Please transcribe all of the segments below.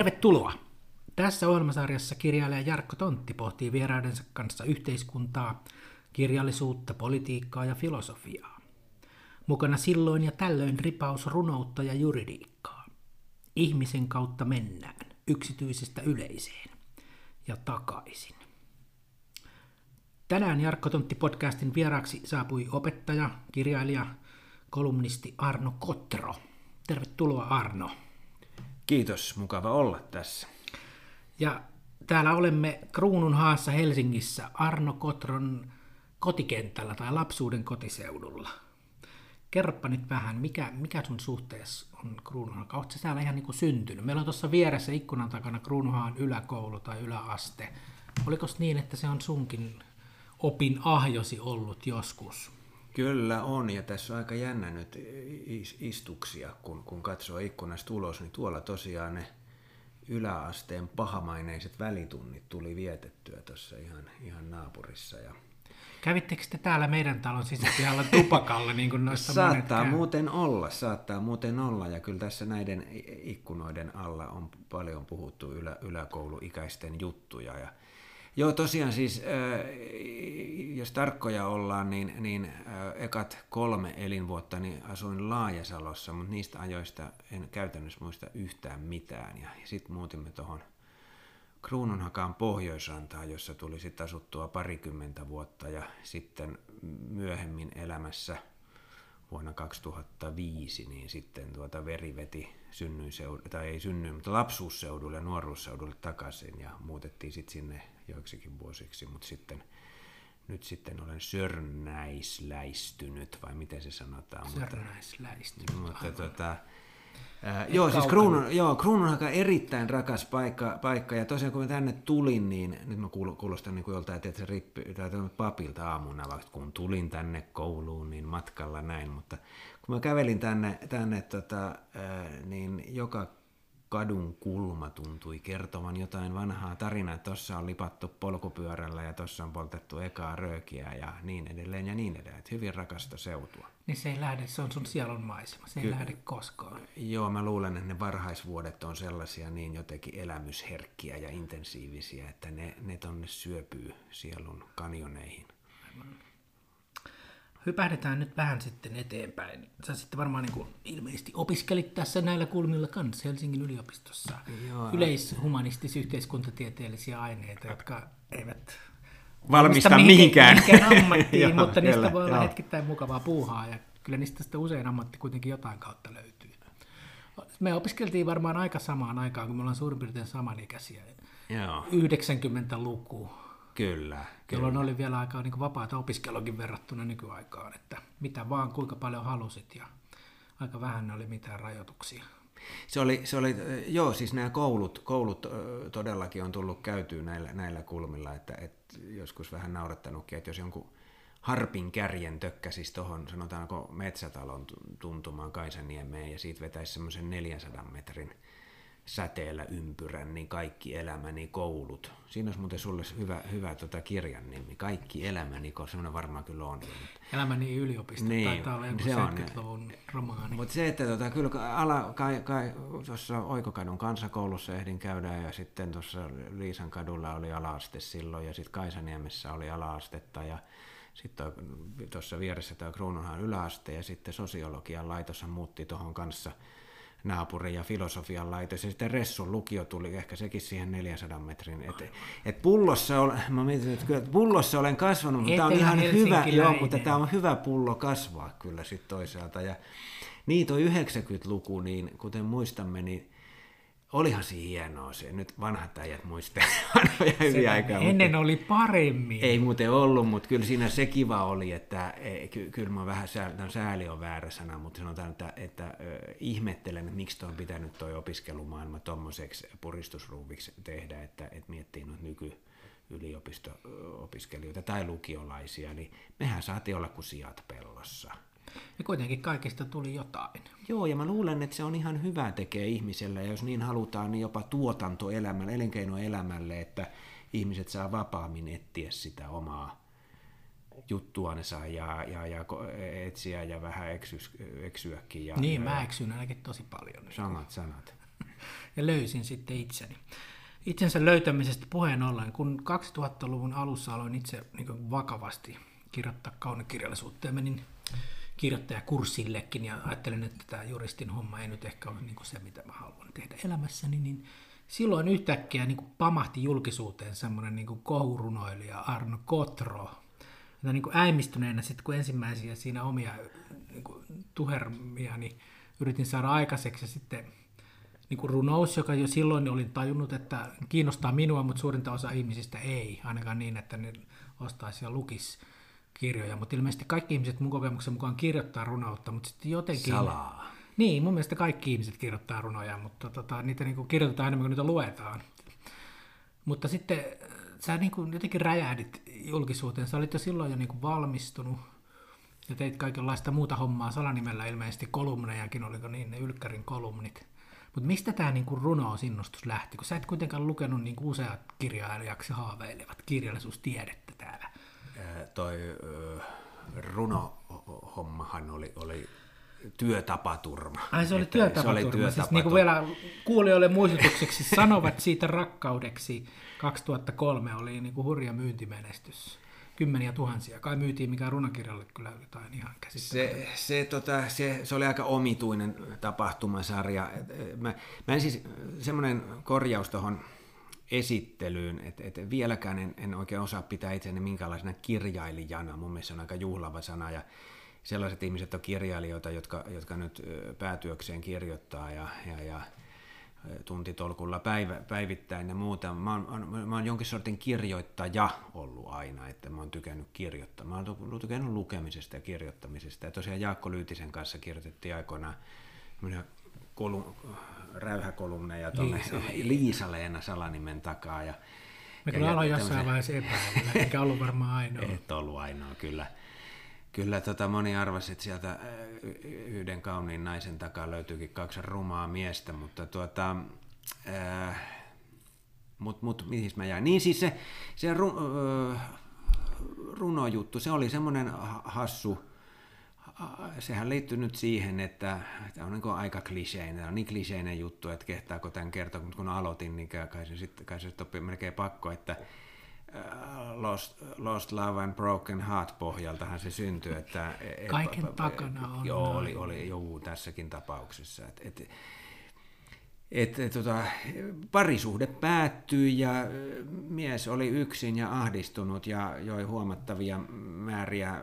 Tervetuloa! Tässä ohjelmasarjassa kirjailija Jarkko Tontti pohtii vieraidensa kanssa yhteiskuntaa, kirjallisuutta, politiikkaa ja filosofiaa. Mukana silloin ja tällöin ripaus runoutta ja juridiikkaa. Ihmisen kautta mennään, yksityisestä yleiseen ja takaisin. Tänään Jarkko Tontti podcastin vieraaksi saapui opettaja, kirjailija, kolumnisti Arno Kotro. Tervetuloa Arno. Kiitos, mukava olla tässä. Ja täällä olemme Kruunun haassa Helsingissä Arno Kotron kotikentällä tai lapsuuden kotiseudulla. Kerropa nyt vähän, mikä, mikä sun suhteessa on Kruununhaan? Oletko täällä ihan niin kuin syntynyt? Meillä on tuossa vieressä ikkunan takana Kruununhaan yläkoulu tai yläaste. Oliko niin, että se on sunkin opin ahjosi ollut joskus? Kyllä on, ja tässä on aika jännä nyt istuksia, kun, kun katsoo ikkunasta ulos, niin tuolla tosiaan ne yläasteen pahamaineiset välitunnit tuli vietettyä tuossa ihan, ihan naapurissa. Ja Kävittekö te täällä meidän talon sisäpihalla tupakalla, niin kuin noissa Saattaa muuten olla, saattaa muuten olla, ja kyllä tässä näiden ikkunoiden alla on paljon puhuttu ylä, yläkouluikäisten juttuja, ja Joo, tosiaan siis, jos tarkkoja ollaan, niin, niin ekat kolme elinvuotta niin asuin Laajasalossa, mutta niistä ajoista en käytännössä muista yhtään mitään. Ja sitten muutimme tuohon Kruununhakaan Pohjoisrantaan, jossa tuli sitten asuttua parikymmentä vuotta ja sitten myöhemmin elämässä vuonna 2005, niin sitten tuota veri veti synnyinseudulle, tai ei synny, mutta lapsuusseudulle ja nuoruusseudulle takaisin ja muutettiin sitten sinne joiksikin vuosiksi, mutta sitten nyt sitten olen sörnäisläistynyt, vai miten se sanotaan? Sörnäisläistynyt. Mutta, mutta tota, Äh, joo, siis Kruunun, joo, Kruunun on erittäin rakas paikka, paikka, ja tosiaan kun mä tänne tulin, niin nyt mä kuulostan niin kuin joltain, että se rippi, tai papilta aamuna, vaikka kun tulin tänne kouluun, niin matkalla näin, mutta kun mä kävelin tänne, tänne tota, niin joka kadun kulma tuntui kertovan jotain vanhaa tarinaa, että tuossa on lipattu polkupyörällä ja tuossa on poltettu ekaa röökiä ja niin edelleen ja niin edelleen. Että hyvin rakasta seutua. Niin se ei lähde, se on sun sielun maisema, se ei Ky- lähde koskaan. Joo, mä luulen, että ne varhaisvuodet on sellaisia niin jotenkin elämysherkkiä ja intensiivisiä, että ne, ne tonne syöpyy sielun kanjoneihin. Aivan hypähdetään nyt vähän sitten eteenpäin. Sä sitten varmaan niin kuin ilmeisesti opiskelit tässä näillä kulmilla kanssa Helsingin yliopistossa. Joo. Yleishumanistis-yhteiskuntatieteellisiä aineita, jotka eivät valmista mihinkään. mihinkään ammattiin, joo, mutta niistä kyllä, voi olla joo. hetkittäin mukavaa puuhaa ja kyllä niistä sitten usein ammatti kuitenkin jotain kautta löytyy. Me opiskeltiin varmaan aika samaan aikaan, kun me ollaan suurin piirtein samanikäisiä. Joo. 90-luku Kyllä. Jolloin oli vielä aika niin vapaata opiskelukin verrattuna nykyaikaan, että mitä vaan, kuinka paljon halusit ja aika vähän oli mitään rajoituksia. Se oli, se oli, joo, siis nämä koulut, koulut todellakin on tullut käytyä näillä, näillä kulmilla, että, että joskus vähän naurattanutkin, että jos jonkun harpin kärjen tökkäsisi tuohon, sanotaanko metsätalon tuntumaan Kaisaniemeen ja siitä vetäisi semmoisen 400 metrin säteellä ympyrän, niin kaikki elämäni koulut. Siinä olisi muuten sulle hyvä, hyvä tota kirjan nimi. Kaikki elämäni, kun semmoinen varmaan kyllä on. Elämäni yliopisto, niin, taitaa olla joku se 70-luvun romaani. Mutta se, että tota, kyllä ala, kai, kai, tuossa Oikokadun kansakoulussa ehdin käydä ja sitten tuossa Liisan kadulla oli alaaste silloin ja sitten Kaisaniemessä oli alaastetta ja sitten tuossa vieressä tämä Kruununhan yläaste ja sitten sosiologian laitos muutti tuohon kanssa – naapuri ja filosofian laitos. Ja sitten Ressun lukio tuli ehkä sekin siihen 400 metrin. Et, et pullossa, olen, mä mietin, että kyllä, pullossa olen kasvanut, mutta tämä on ihan hyvä, joo, mutta tämä on hyvä pullo kasvaa kyllä sitten toisaalta. Ja niin tuo 90-luku, niin kuten muistamme, niin olihan se hienoa se. Nyt vanhat äijät vanhoja hyviä aikaa. Ennen mutta oli paremmin. Ei muuten ollut, mutta kyllä siinä se kiva oli, että e, ky, kyllä mä vähän, sääli, sääli on väärä sana, mutta sanotaan, että, että äh, ihmettelen, että miksi on pitänyt tuo opiskelumaailma tuommoiseksi puristusruuviksi tehdä, että, että miettii nyt nyky yliopisto-opiskelijoita tai lukiolaisia, niin mehän saatiin olla kuin sijat pellossa. Ja kuitenkin kaikista tuli jotain. Joo, ja mä luulen, että se on ihan hyvä tekee ihmiselle, ja jos niin halutaan, niin jopa tuotantoelämälle, elinkeinoelämälle, että ihmiset saa vapaammin etsiä sitä omaa juttuansa ja, ja, ja etsiä ja vähän eksys, eksyäkin. Ja, niin, ja, mä eksyn ainakin tosi paljon. Sanat, sanat. ja löysin sitten itseni. Itsensä löytämisestä puheen ollen, kun 2000-luvun alussa aloin itse niin vakavasti kirjoittaa kaunokirjallisuutta ja menin kirjoittajakurssillekin ja ajattelin, että tämä juristin homma ei nyt ehkä ole niin se, mitä mä haluan tehdä elämässäni, niin silloin yhtäkkiä niin pamahti julkisuuteen semmoinen niin kohurunoilija Arno Kotro, ja niin kuin äimistyneenä sitten, kun ensimmäisiä siinä omia niin kuin tuhermia, niin yritin saada aikaiseksi ja sitten niin kuin runous, joka jo silloin olin tajunnut, että kiinnostaa minua, mutta suurinta osa ihmisistä ei, ainakaan niin, että ne ostaisi ja lukisi kirjoja, mutta ilmeisesti kaikki ihmiset mun kokemuksen mukaan kirjoittaa runoutta, mutta sitten jotenkin... Salaa. Niin, mun mielestä kaikki ihmiset kirjoittaa runoja, mutta tota, niitä niin kuin kirjoitetaan enemmän kuin niitä luetaan. Mutta sitten sä niin kuin jotenkin räjähdit julkisuuteen. Sä olit jo silloin jo niin kuin valmistunut ja teit kaikenlaista muuta hommaa salanimellä ilmeisesti kolumnejakin, oliko niin ne Ylkkärin kolumnit. Mutta mistä tämä niinku runo-sinnustus lähti? Kun sä et kuitenkaan lukenut niinku useat kirjailijaksi haaveilevat kirjallisuustiedettä täällä. Toi runohommahan oli, oli työtapaturma. Ai se oli että työtapaturma. Se oli työtapaturma. Siis niin kuin vielä kuulijoille muistutukseksi sanovat siitä rakkaudeksi 2003 oli niin kuin hurja myyntimenestys. Kymmeniä tuhansia. Kai myytiin mikä runokirjalle kyllä jotain ihan se, se, tota, se, se, oli aika omituinen tapahtumasarja. Mä, mä en siis, semmoinen korjaus tuohon esittelyyn, että et vieläkään en, en oikein osaa pitää itseäni minkäänlaisena kirjailijana. Mun mielestä se on aika juhlava sana ja sellaiset ihmiset on kirjailijoita, jotka, jotka nyt päätyökseen kirjoittaa ja, ja, ja tuntitolkulla päivä, päivittäin ja muuta. Mä oon, mä oon jonkin sortin kirjoittaja ollut aina, että mä oon tykännyt kirjoittaa. Mä oon tykännyt lukemisesta ja kirjoittamisesta. Ja tosiaan Jaakko Lyytisen kanssa kirjoitettiin aikoinaan kolum, räyhäkolumneja tuonne Liisa-Leena Salanimen takaa. Ja, Mä kyllä aloin jossain vaiheessa epäillä, eikä ollut varmaan ainoa. Et ollut ainoa, kyllä kyllä tota moni arvasi, että sieltä yhden kauniin naisen takaa löytyykin kaksi rumaa miestä, mutta tuota, äh, mut, mut, mihin mä jäin? Niin siis se, se ru, äh, runojuttu, se oli semmoinen hassu, sehän liittyy nyt siihen, että tämä on niin aika kliseinen, on niin kliseinen juttu, että kehtaako tämän kertoa, mutta kun aloitin, niin kai se sitten kai se sit melkein pakko, että Lost, Lost Love and Broken Heart pohjaltahan se syntyi. Että, Kaiken et, takana on. Joo, oli, oli joo, tässäkin tapauksessa. Et, et, et, tota, parisuhde päättyi ja mies oli yksin ja ahdistunut ja joi huomattavia määriä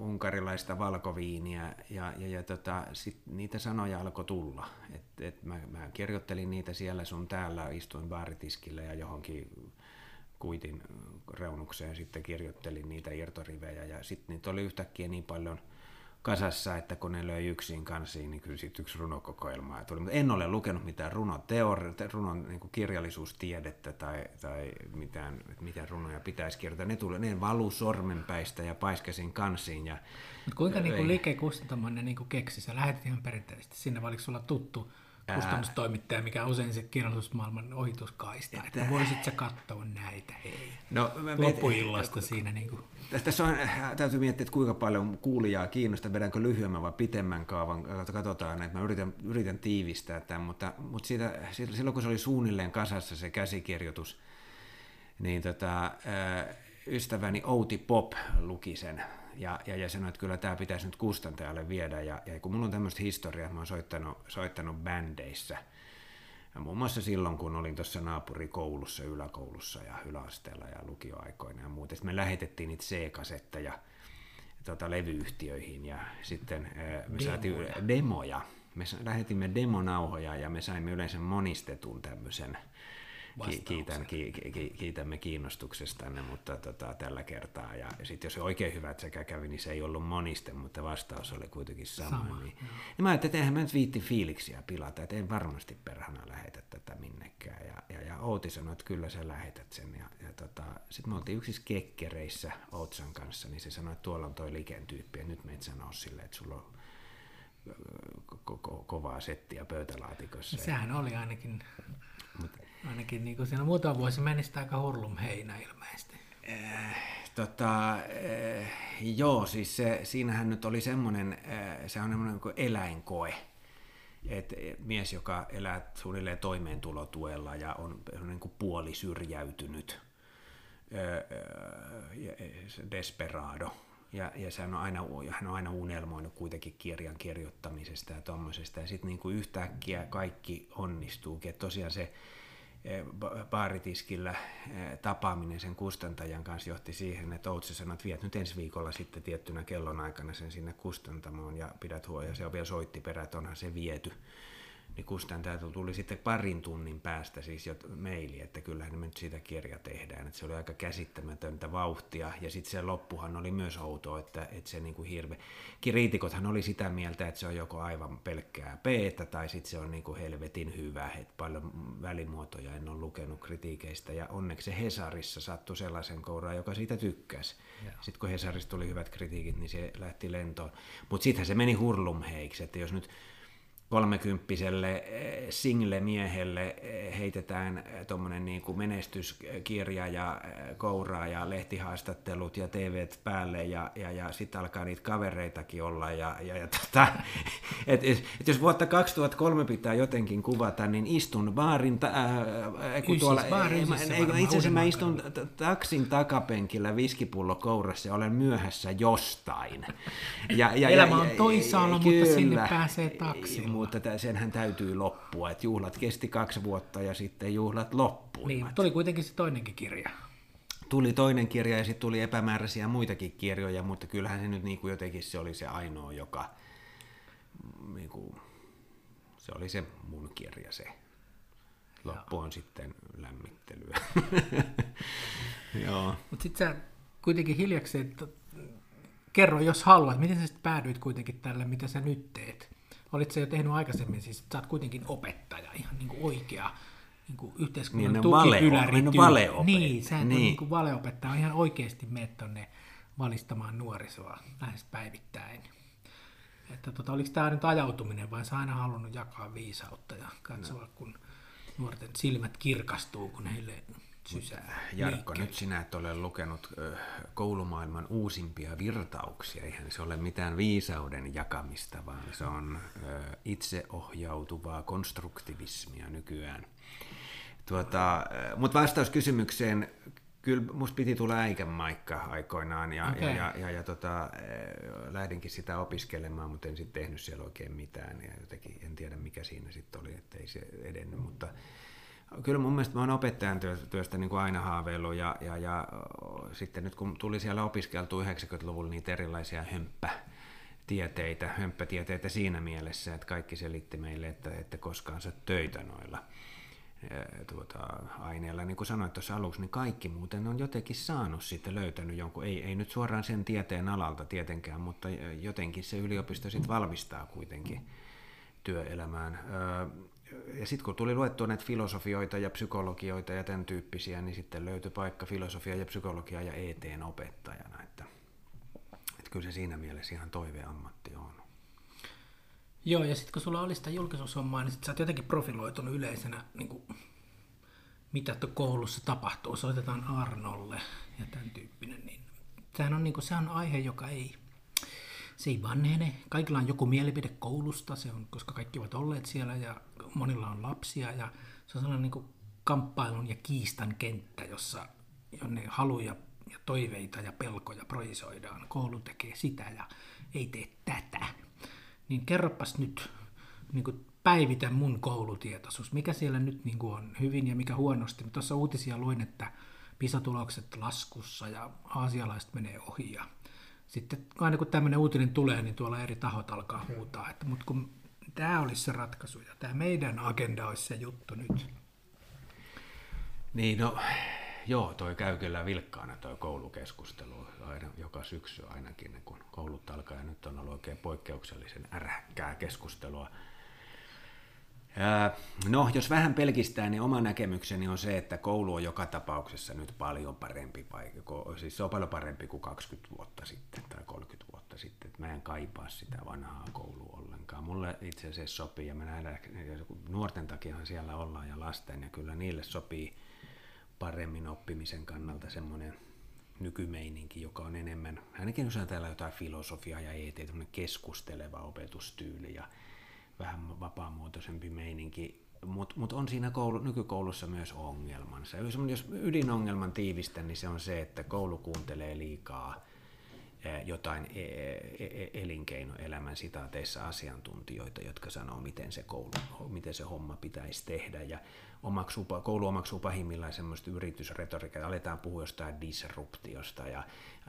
unkarilaista valkoviiniä ja, ja, ja tota, sit niitä sanoja alkoi tulla. Et, et mä, mä kirjoittelin niitä siellä sun täällä, istuin baaritiskillä ja johonkin kuitin reunukseen sitten kirjoittelin niitä irtorivejä ja sitten niitä oli yhtäkkiä niin paljon kasassa, että kun ne löi yksin kansiin, niin kyllä sitten yksi runokokoelma tuli. Mutta en ole lukenut mitään runoteori, runon niin kirjallisuustiedettä tai, tai mitään, että miten runoja pitäisi kirjoittaa. Ne, tuli, ne valu sormenpäistä ja paiskasin kansiin. Ja, Mut kuinka niin Like Kustantamoinen niin keksi? Sä lähetit ihan perinteisesti sinne, vai oliko sulla tuttu kustannustoimittaja, mikä on usein se kirjallisuusmaailman ohituskaista, että, että voisit sä katsoa näitä, hei. No, Loppuillasta siinä. Niin kuin. Tässä on, täytyy miettiä, että kuinka paljon kuulijaa kiinnostaa, vedänkö lyhyemmän vai pitemmän kaavan, katsotaan, että mä yritän, yritän tiivistää tämän, mutta, mutta siitä, silloin kun se oli suunnilleen kasassa se käsikirjoitus, niin tota, ystäväni Outi Pop luki sen ja, ja, ja sanoi, että kyllä tämä pitäisi nyt kustantajalle viedä. Ja, ja kun mulla on tämmöistä historiaa, mä oon soittanut, soittanut bändeissä, ja muun muassa silloin, kun olin tuossa naapurikoulussa, yläkoulussa ja yläasteella ja lukioaikoina ja muuta. Sitten me lähetettiin niitä C-kasetteja tota, levyyhtiöihin ja sitten me saatiin demoja. Me lähetimme demonauhoja ja me saimme yleensä monistetun tämmöisen kiitän, ki, ki, kiitämme kiinnostuksestanne, mutta tota, tällä kertaa. Ja sitten jos oikein hyvät sekä kävi, niin se ei ollut moniste, mutta vastaus oli kuitenkin sama. sama niin, niin mä ajattelin, että eihän mä nyt viitti fiiliksiä pilata, että en varmasti perhana lähetä tätä minnekään. Ja, ja, ja Outi sanoi, että kyllä sä lähetät sen. Ja, ja tota, sitten me oltiin yksissä kekkereissä Outsan kanssa, niin se sanoi, että tuolla on toi Liken tyyppi, ja nyt meitä sanoo silleen, että sulla on ko- ko- kovaa settiä pöytälaatikossa. Sehän oli ainakin Ainakin niin kuin siinä muutama vuosi menisi aika hurlum heinä ilmeisesti. Äh, tota, äh, joo, siis se, siinähän nyt oli semmoinen, äh, se on semmoinen kuin eläinkoe. et mies, joka elää suunnilleen toimeentulotuella ja on, niin kuin puoli syrjäytynyt, desperado, ja, ja hän, on aina, hän on aina unelmoinut kuitenkin kirjan kirjoittamisesta ja tuommoisesta, ja sitten niin yhtäkkiä kaikki onnistuukin, että tosiaan se baaritiskillä tapaaminen sen kustantajan kanssa johti siihen, että Outsi sanoi, että viet nyt ensi viikolla sitten tiettynä kellonaikana sen sinne kustantamoon ja pidät huolta, ja se on vielä soitti perä, että onhan se viety niin kustantaja tuli sitten parin tunnin päästä siis jo meili, että kyllähän me nyt sitä kirja tehdään. Että se oli aika käsittämätöntä vauhtia. Ja sitten se loppuhan oli myös outo, että, että se niin kuin hirve... Kriitikothan oli sitä mieltä, että se on joko aivan pelkkää p tai sitten se on niin kuin helvetin hyvä. Että paljon välimuotoja en ole lukenut kritiikeistä. Ja onneksi se Hesarissa sattui sellaisen kouraan, joka siitä tykkäsi. Sitten kun Hesarissa tuli hyvät kritiikit, niin se lähti lentoon. Mutta sittenhän se meni hurlumheiksi, että jos nyt kolmekymppiselle eh, single-miehelle eh, heitetään eh, tuommoinen niin kuin menestyskirja ja kouraa ja lehtihaastattelut ja tv päälle ja, ja, ja sitten alkaa niitä kavereitakin olla. Ja, ja, ja tota, et, et, et jos vuotta 2003 pitää jotenkin kuvata, niin istun baarin, ta, äh, kun tuolla, baarin ei, itse asiassa mä istun taksin takapenkillä viskipullo kourassa ja olen myöhässä jostain. Ja, ja, Elämä on toisaalla, mutta sinne pääsee taksiin mutta senhän täytyy loppua, että juhlat kesti kaksi vuotta ja sitten juhlat loppuivat. Niin, tuli kuitenkin se toinenkin kirja. Tuli toinen kirja ja sitten tuli epämääräisiä muitakin kirjoja, mutta kyllähän se nyt niin kuin jotenkin se oli se ainoa, joka niin kuin, se oli se mun kirja se. Loppu on sitten lämmittelyä. Joo. Mutta sitten sä kuitenkin hiljaksi, että kerro jos haluat, miten sä sitten päädyit kuitenkin tälle, mitä sä nyt teet? Olit se jo tehnyt aikaisemmin, siis sä oot kuitenkin opettaja, ihan niin kuin oikea niin kuin yhteiskunnan niin, tukipyläri. Niin, valeopettaja. Niin, sä et niin. niin kuin valeopettaja, ihan oikeasti menet tonne valistamaan nuorisoa lähes päivittäin. Että tota, oliko tämä nyt ajautuminen vai sä aina halunnut jakaa viisautta ja katsoa, no. kun nuorten silmät kirkastuu, kun heille sysää. Jarkko, nyt sinä et ole lukenut koulumaailman uusimpia virtauksia. Eihän se ole mitään viisauden jakamista, vaan se on itseohjautuvaa konstruktivismia nykyään. Tuota, Mutta vastaus kysymykseen, kyllä musta piti tulla äikämaikka aikoinaan ja, okay. ja, ja, ja, ja tota, lähdinkin sitä opiskelemaan, mutta en sitten tehnyt siellä oikein mitään ja jotenkin en tiedä mikä siinä sitten oli, ettei se edennyt, mutta Kyllä mun mielestä mä oon opettajan työstä niin kuin aina haaveillut ja, ja, ja sitten nyt kun tuli siellä opiskeltu 90-luvulla niitä erilaisia hömppä, tieteitä, hömppätieteitä siinä mielessä, että kaikki selitti meille, että ette koskaan saa töitä noilla tuota, aineilla. Niin kuin sanoit tuossa aluksi, niin kaikki muuten on jotenkin saanut sitten löytänyt jonkun, ei, ei nyt suoraan sen tieteen alalta tietenkään, mutta jotenkin se yliopisto sitten valmistaa kuitenkin työelämään ja sitten kun tuli luettua näitä filosofioita ja psykologioita ja tämän tyyppisiä, niin sitten löytyi paikka filosofia ja psykologia ja ETn opettajana. Että, että kyllä se siinä mielessä ihan toiveammatti on. Joo, ja sitten kun sulla oli sitä julkisuushommaa, niin sit sä oot jotenkin profiloitunut yleisenä, niin kuin, mitä koulussa tapahtuu, soitetaan Arnolle ja tämän tyyppinen. Niin sehän on, niin kuin, se on aihe, joka ei, se ei vanhene. Kaikilla on joku mielipide koulusta, se on, koska kaikki ovat olleet siellä ja monilla on lapsia ja se on sellainen niin kuin kamppailun ja kiistan kenttä, jossa jonne haluja ja toiveita ja pelkoja projisoidaan. Koulu tekee sitä ja ei tee tätä. Niin kerropas nyt, niin kuin päivitä mun koulutietoisuus. Mikä siellä nyt niin kuin on hyvin ja mikä huonosti. Tuossa uutisia luin, että pisatulokset laskussa ja aasialaiset menee ohi. Ja sitten aina kun tämmöinen uutinen tulee, niin tuolla eri tahot alkaa huutaa, että mutta kun tämä olisi se ratkaisu ja tämä meidän agenda olisi se juttu nyt. Niin, no joo, toi käy kyllä vilkkaana toi koulukeskustelu aina, joka syksy ainakin, kun koulut alkaa ja nyt on ollut oikein poikkeuksellisen äräkkää keskustelua No, jos vähän pelkistää, niin oma näkemykseni on se, että koulu on joka tapauksessa nyt paljon parempi paikka. Siis se on paljon parempi kuin 20 vuotta sitten tai 30 vuotta sitten. Mä en kaipaa sitä vanhaa koulua ollenkaan. Mulle itse asiassa sopii, ja mä nähdään, nuorten takiahan siellä ollaan ja lasten, ja kyllä niille sopii paremmin oppimisen kannalta semmoinen nykymeininki, joka on enemmän, ainakin jos ajatellaan jotain filosofiaa ja ET, keskusteleva opetustyyli ja vähän vapaamuotoisempi meininki, mutta mut on siinä koulu, nykykoulussa myös ongelmansa. Jos, ydinongelman tiivistän, niin se on se, että koulu kuuntelee liikaa jotain e, e, e, elinkeinoelämän sitaateissa asiantuntijoita, jotka sanoo, miten se, koulu, miten se homma pitäisi tehdä. Ja omaksuu, koulu omaksuu pahimmillaan semmoista yritysretoriikkaa, aletaan puhua jostain disruptiosta ja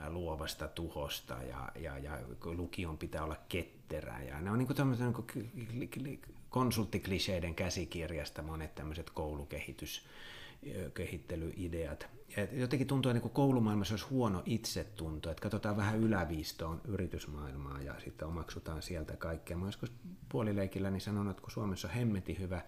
luovasta tuhosta ja, ja, ja lukion pitää olla ketterä. Ja ne on niin tämmöisen niin konsulttikliseiden käsikirjasta monet tämmöiset koulukehitys kehittelyideat. Et jotenkin tuntuu, että niin koulumaailmassa olisi huono itsetunto, että katsotaan vähän yläviistoon yritysmaailmaa ja sitten omaksutaan sieltä kaikkea. Mä joskus puolileikillä niin sanonut, että kun Suomessa on hemmetin hyvä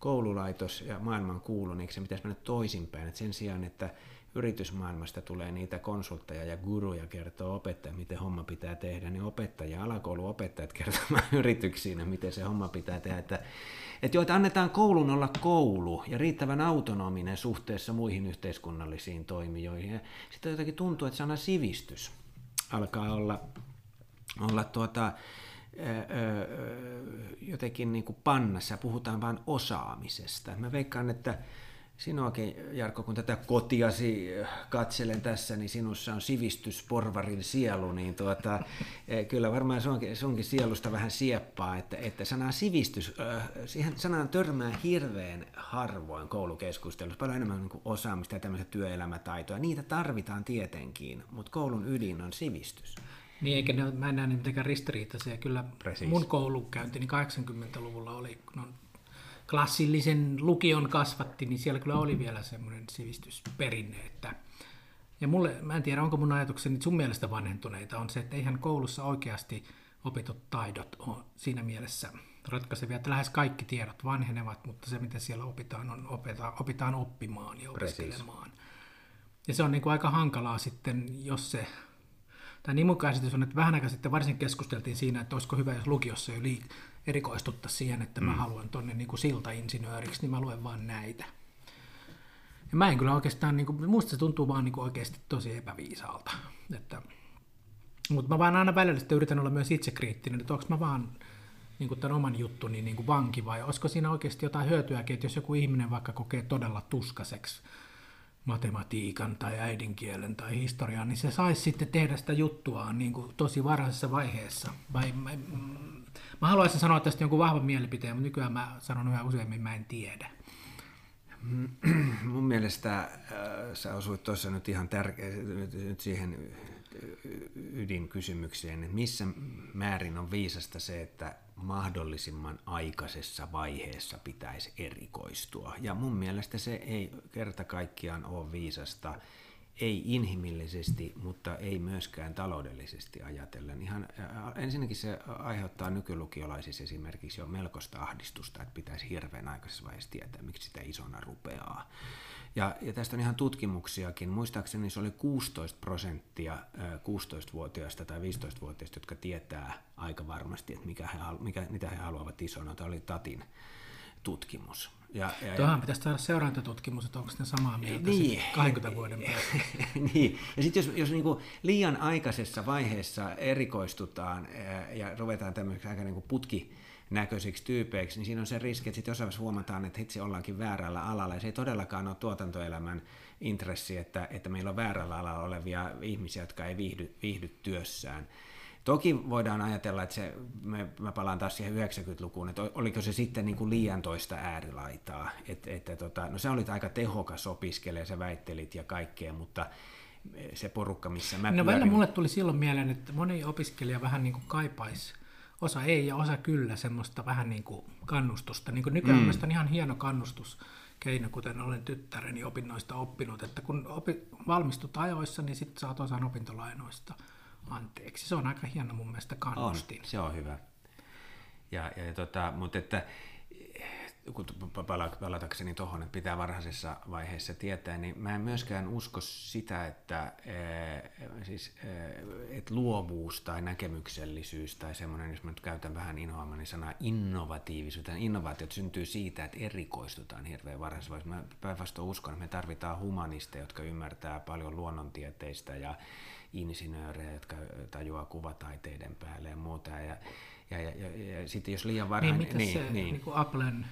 koululaitos ja maailman kuulu, niin se pitäisi mennä toisinpäin. Et sen sijaan, että yritysmaailmasta tulee niitä konsultteja ja guruja kertoo opettaja, miten homma pitää tehdä, niin opettaja, alakouluopettajat kertovat yrityksiin, miten se homma pitää tehdä. Että, että joita annetaan koulun olla koulu ja riittävän autonominen suhteessa muihin yhteiskunnallisiin toimijoihin. Sitten jotenkin tuntuu, että sana sivistys alkaa olla, olla tuota, jotenkin niin kuin pannassa, puhutaan vain osaamisesta. Mä veikkaan, että Sinuakin, Jarkko, kun tätä kotiasi katselen tässä, niin sinussa on sivistysporvarin sielu, niin tuota, e, kyllä varmaan sunkin, sunkin sielusta vähän sieppaa, että, että sana sivistys, siihen sanaan törmää hirveän harvoin koulukeskustelussa, paljon enemmän niin osaamista ja tämmöistä työelämätaitoja. Niitä tarvitaan tietenkin, mutta koulun ydin on sivistys. Niin, eikä ne, mä en näe mitenkään ristiriitaisia. Kyllä Precis. mun koulukäynti niin 80-luvulla oli, no, klassillisen lukion kasvatti, niin siellä kyllä oli vielä semmoinen sivistysperinne, että ja mulle, mä en tiedä, onko mun ajatukseni sun mielestä vanhentuneita, on se, että eihän koulussa oikeasti opitut taidot ole siinä mielessä ratkaisevia, että lähes kaikki tiedot vanhenevat, mutta se, mitä siellä opitaan, on opeta, opitaan oppimaan ja opiskelemaan. Ja se on niin kuin aika hankalaa sitten, jos se, tämä niin mun käsitys on, että vähän aikaa sitten varsin keskusteltiin siinä, että olisiko hyvä, jos lukiossa jo liik- erikoistutta siihen, että mä mm. haluan tuonne niin siltainsinööriksi, niin mä luen vaan näitä. Ja mä en kyllä oikeastaan, niin kuin, musta se tuntuu vaan niin kuin oikeasti tosi epäviisaalta. Että, mutta mä vaan aina välillä sitten yritän olla myös itsekriittinen, että onko mä vaan niin kuin tämän oman juttuni niin kuin vanki vai olisiko siinä oikeasti jotain hyötyäkin, että jos joku ihminen vaikka kokee todella tuskaseksi matematiikan tai äidinkielen tai historian, niin se saisi sitten tehdä sitä juttuaan niin kuin tosi varhaisessa vaiheessa. Vai, mä, mä haluaisin sanoa tästä jonkun vahvan mielipiteen, mutta nykyään mä sanon yhä useammin, mä en tiedä. Mun mielestä äh, sä osuit tuossa nyt ihan tärkeä, nyt, nyt siihen ydinkysymykseen, että missä määrin on viisasta se, että mahdollisimman aikaisessa vaiheessa pitäisi erikoistua. Ja mun mielestä se ei kerta kaikkiaan ole viisasta, ei inhimillisesti, mutta ei myöskään taloudellisesti ajatellen. Ihan, ensinnäkin se aiheuttaa nykylukiolaisissa esimerkiksi jo melkoista ahdistusta, että pitäisi hirveän aikaisessa vaiheessa tietää, miksi sitä isona rupeaa. Ja, ja tästä on ihan tutkimuksiakin. Muistaakseni se oli 16 prosenttia 16-vuotiaista tai 15-vuotiaista, jotka tietää aika varmasti, että mikä he, mikä, mitä he haluavat isona. Tämä oli Tatin tutkimus. Ja, ja, Tuohan ja, pitäisi saada seurantatutkimus, että onko ne samaa mieltä niin, 20 vuoden päästä. niin, ja sitten jos, jos niinku liian aikaisessa vaiheessa erikoistutaan ja ruvetaan tämmöiseksi aika niinku putki, näköisiksi tyypeiksi, niin siinä on se riski, että sitten jossain huomataan, että itse ollaankin väärällä alalla. Ja se ei todellakaan ole tuotantoelämän intressi, että, että meillä on väärällä alalla olevia ihmisiä, jotka ei viihdy, viihdy työssään. Toki voidaan ajatella, että se, me, mä palaan taas siihen 90-lukuun, että oliko se sitten niin kuin liian toista äärilaitaa. Että, että tota, no se oli aika tehokas opiskelija, sä väittelit ja kaikkea, mutta se porukka, missä mä No välillä mulle tuli silloin mieleen, että moni opiskelija vähän niin kuin kaipaisi osa ei ja osa kyllä semmoista vähän niin kuin kannustusta. Niin kuin nykyään mm. on ihan hieno kannustuskeino, kuten olen tyttäreni opinnoista oppinut, että kun opi, valmistut ajoissa, niin sitten saat osan opintolainoista anteeksi. Se on aika hieno mun mielestä kannustin. On, se on hyvä. Ja, ja tota, mutta että kun palatakseni tuohon, että pitää varhaisessa vaiheessa tietää, niin mä en myöskään usko sitä, että, siis, että luovuus tai näkemyksellisyys tai semmoinen, jos mä nyt käytän vähän inhoamani sanaa innovatiivisuutta, innovaatiot syntyy siitä, että erikoistutaan hirveän varhaisessa vaiheessa. Mä päinvastoin uskon, että me tarvitaan humanisteja, jotka ymmärtää paljon luonnontieteistä ja insinöörejä, jotka tajuaa kuvataiteiden päälle ja muuta. Ja, Ja, ja, ja, ja sitten jos liian Niin, varhain... mitä niin, se niin. Niin kuin Applen,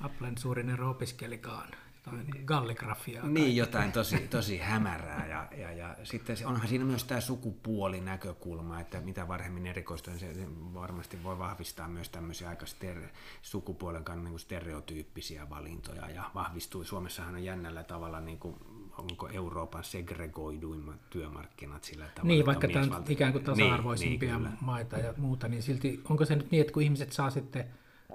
Applen suurin ero opiskelikaan? jotain galligrafiaa. Niin, kaikki. jotain tosi, tosi hämärää. Ja, ja, ja sitten onhan siinä myös tämä sukupuolinäkökulma, että mitä varhemmin erikoistuu, niin se varmasti voi vahvistaa myös tämmöisiä aika ster- sukupuolen kannalta niin stereotyyppisiä valintoja. Ja vahvistuu, Suomessahan on jännällä tavalla niin kuin onko Euroopan segregoiduimmat työmarkkinat sillä tavalla. Niin, vaikka tämä on ikään kuin niin, tasa-arvoisimpia niin, niin, maita ja muuta, niin silti onko se nyt niin, että kun ihmiset saa sitten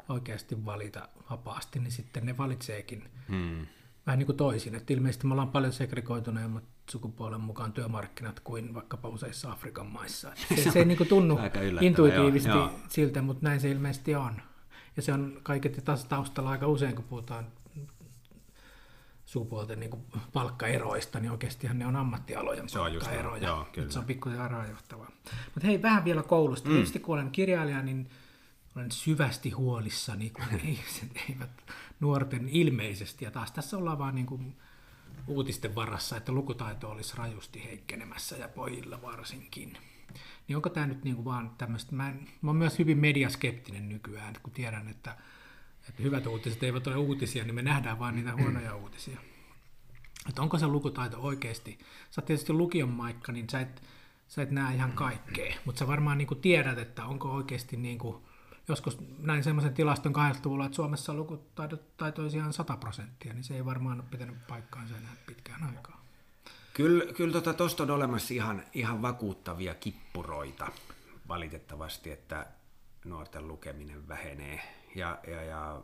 oikeasti valita vapaasti, niin sitten ne valitseekin hmm vähän niin kuin toisin. Että ilmeisesti me ollaan paljon segregoituneemmat sukupuolen mukaan työmarkkinat kuin vaikkapa useissa Afrikan maissa. Se, se ei niin kuin tunnu intuitiivisesti joo, siltä, mutta näin se ilmeisesti on. Ja se on kaiketi taas taustalla aika usein, kun puhutaan sukupuolten niin palkkaeroista, niin oikeastihan ne on ammattialojen se palkkaeroja. On joo, kyllä. Se on pikkusen harhaanjohtavaa. Mutta hei, vähän vielä koulusta. Mm. Tietysti kun olen kirjailija, niin olen syvästi huolissani, kun ihmiset eivät nuorten ilmeisesti, ja taas tässä ollaan vaan niin kuin uutisten varassa, että lukutaito olisi rajusti heikkenemässä ja pojilla varsinkin. Niin onko tämä nyt niin kuin vaan tämmöistä, mä, en, mä olen myös hyvin mediaskeptinen nykyään, kun tiedän, että, että hyvät uutiset eivät ole uutisia, niin me nähdään vain niitä huonoja uutisia. Että onko se lukutaito oikeasti, sä tietysti lukion maikka, niin sä et, sä et näe ihan kaikkea, mutta sä varmaan niin kuin tiedät, että onko oikeasti niin kuin joskus näin semmoisen tilaston 80-luvulla, että Suomessa lukutaito olisi ihan 100 prosenttia, niin se ei varmaan ole pitänyt paikkaansa enää pitkään aikaa. Kyllä, kyllä tuosta tuosta on olemassa ihan, ihan vakuuttavia kippuroita valitettavasti, että nuorten lukeminen vähenee ja, ja, ja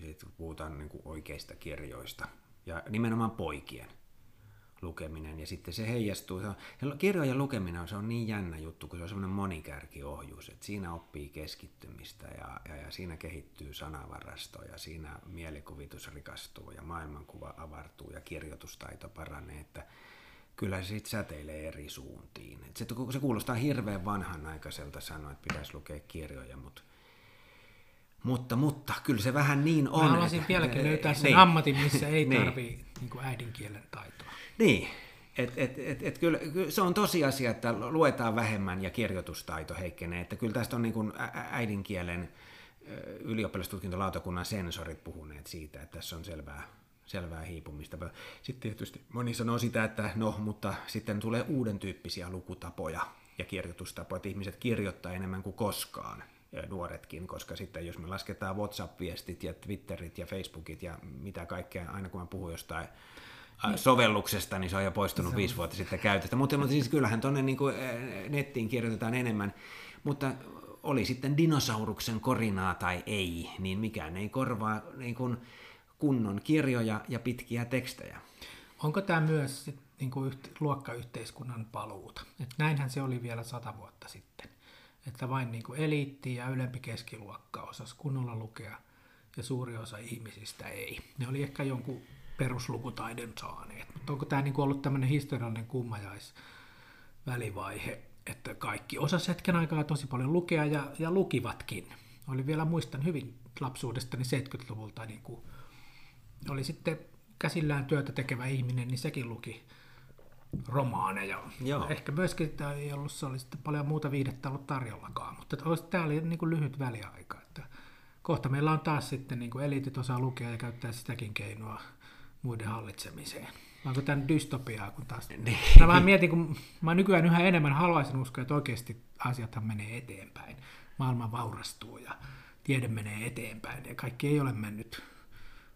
sitten puhutaan niin kuin oikeista kirjoista ja nimenomaan poikien lukeminen ja sitten se heijastuu. Se on, kirjojen lukeminen on, se on niin jännä juttu, kun se on semmoinen monikärkiohjus, että siinä oppii keskittymistä ja, ja, ja siinä kehittyy sanavarasto ja siinä mielikuvitus rikastuu ja maailmankuva avartuu ja kirjoitustaito paranee, että kyllä se sitten säteilee eri suuntiin. Et se, se kuulostaa hirveän vanhanaikaiselta sanoa, että pitäisi lukea kirjoja, mutta mutta, mutta kyllä se vähän niin on. Mä haluaisin vieläkin löytää sen niin. ammatin, missä ei tarvitse niin. niin äidinkielen taitoa. Niin, et, et, et, et kyllä, kyllä se on tosiasia, että luetaan vähemmän ja kirjoitustaito heikkenee. Että kyllä tästä on niin kuin äidinkielen ylioppilastutkintolautakunnan sensorit puhuneet siitä, että tässä on selvää, selvää hiipumista. Sitten tietysti moni sanoo sitä, että no, mutta sitten tulee uuden tyyppisiä lukutapoja ja kirjoitustapoja, että ihmiset kirjoittaa enemmän kuin koskaan nuoretkin, koska sitten jos me lasketaan WhatsApp-viestit ja Twitterit ja Facebookit ja mitä kaikkea, aina kun mä puhun jostain niin. sovelluksesta, niin se on jo poistunut se viisi vuotta sitten käytöstä. Mutta, mutta siis kyllähän tuonne niin kuin, nettiin kirjoitetaan enemmän, mutta oli sitten dinosauruksen korinaa tai ei, niin mikään ei korvaa niin kuin kunnon kirjoja ja pitkiä tekstejä. Onko tämä myös sit, niin kuin yhte, luokkayhteiskunnan paluuta? Et näinhän se oli vielä sata vuotta sitten, että vain niin kuin eliitti ja ylempi keskiluokka osasi kunnolla lukea ja suuri osa ihmisistä ei. Ne oli ehkä jonkun peruslukutaidon saaneet. Mutta onko tämä niinku ollut tämmöinen historiallinen kummajaisvälivaihe, että kaikki osas hetken aikaa tosi paljon lukea ja, ja lukivatkin. Oli vielä, muistan hyvin lapsuudestani 70-luvulta, niin kuin oli sitten käsillään työtä tekevä ihminen, niin sekin luki romaaneja. Joo. Ehkä myöskin tämä ei ollut, se oli sitten paljon muuta viihdettä ollut tarjollakaan, mutta tämä oli niin kuin lyhyt väliaika. Että kohta meillä on taas sitten niin kuin eliitit osaa lukea ja käyttää sitäkin keinoa muiden hallitsemiseen. Onko tämä dystopiaa, kun taas... Niin. Mä vähän mietin, kun mä nykyään yhä enemmän haluaisin uskoa, että oikeasti asiathan menee eteenpäin. Maailma vaurastuu ja tiede menee eteenpäin ja kaikki ei ole mennyt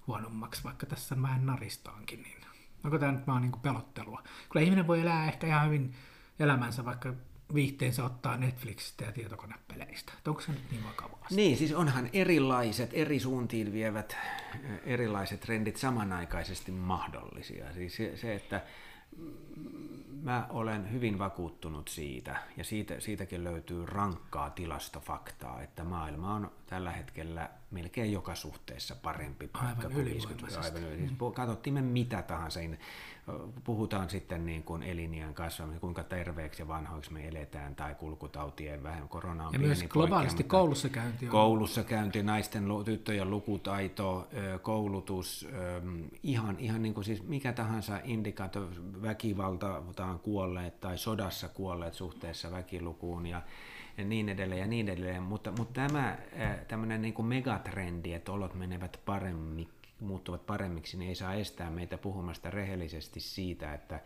huonommaksi, vaikka tässä on vähän naristaankin. Niin onko tämä nyt vaan niin kuin pelottelua? Kyllä ihminen voi elää ehkä ihan hyvin elämänsä, vaikka viihteensä ottaa Netflixistä ja tietokonepeleistä. onko se nyt niin vakavaa? Niin, siis onhan erilaiset, eri suuntiin vievät erilaiset trendit samanaikaisesti mahdollisia. Siis se että mä olen hyvin vakuuttunut siitä, ja siitä, siitäkin löytyy rankkaa tilastofaktaa, että maailma on tällä hetkellä melkein joka suhteessa parempi paikka aivan kuin 50 aivan. Siis katsottiin me mitä tahansa, puhutaan sitten niin kuin elinjään kasvamista, kuinka terveeksi ja vanhoiksi me eletään, tai kulkutautien vähän, korona on Ja myös globaalisti koulussa käynti on. Koulussa käynti, naisten, tyttöjen lukutaito, koulutus, ihan, ihan niin kuin siis mikä tahansa indikaatio, väkivaltaan kuolleet tai sodassa kuolleet suhteessa väkilukuun ja ja niin edelleen ja niin edelleen, mutta, mutta tämä tämmöinen niin kuin megatrendi, että olot menevät paremmin, muuttuvat paremmiksi, niin ei saa estää meitä puhumasta rehellisesti siitä, että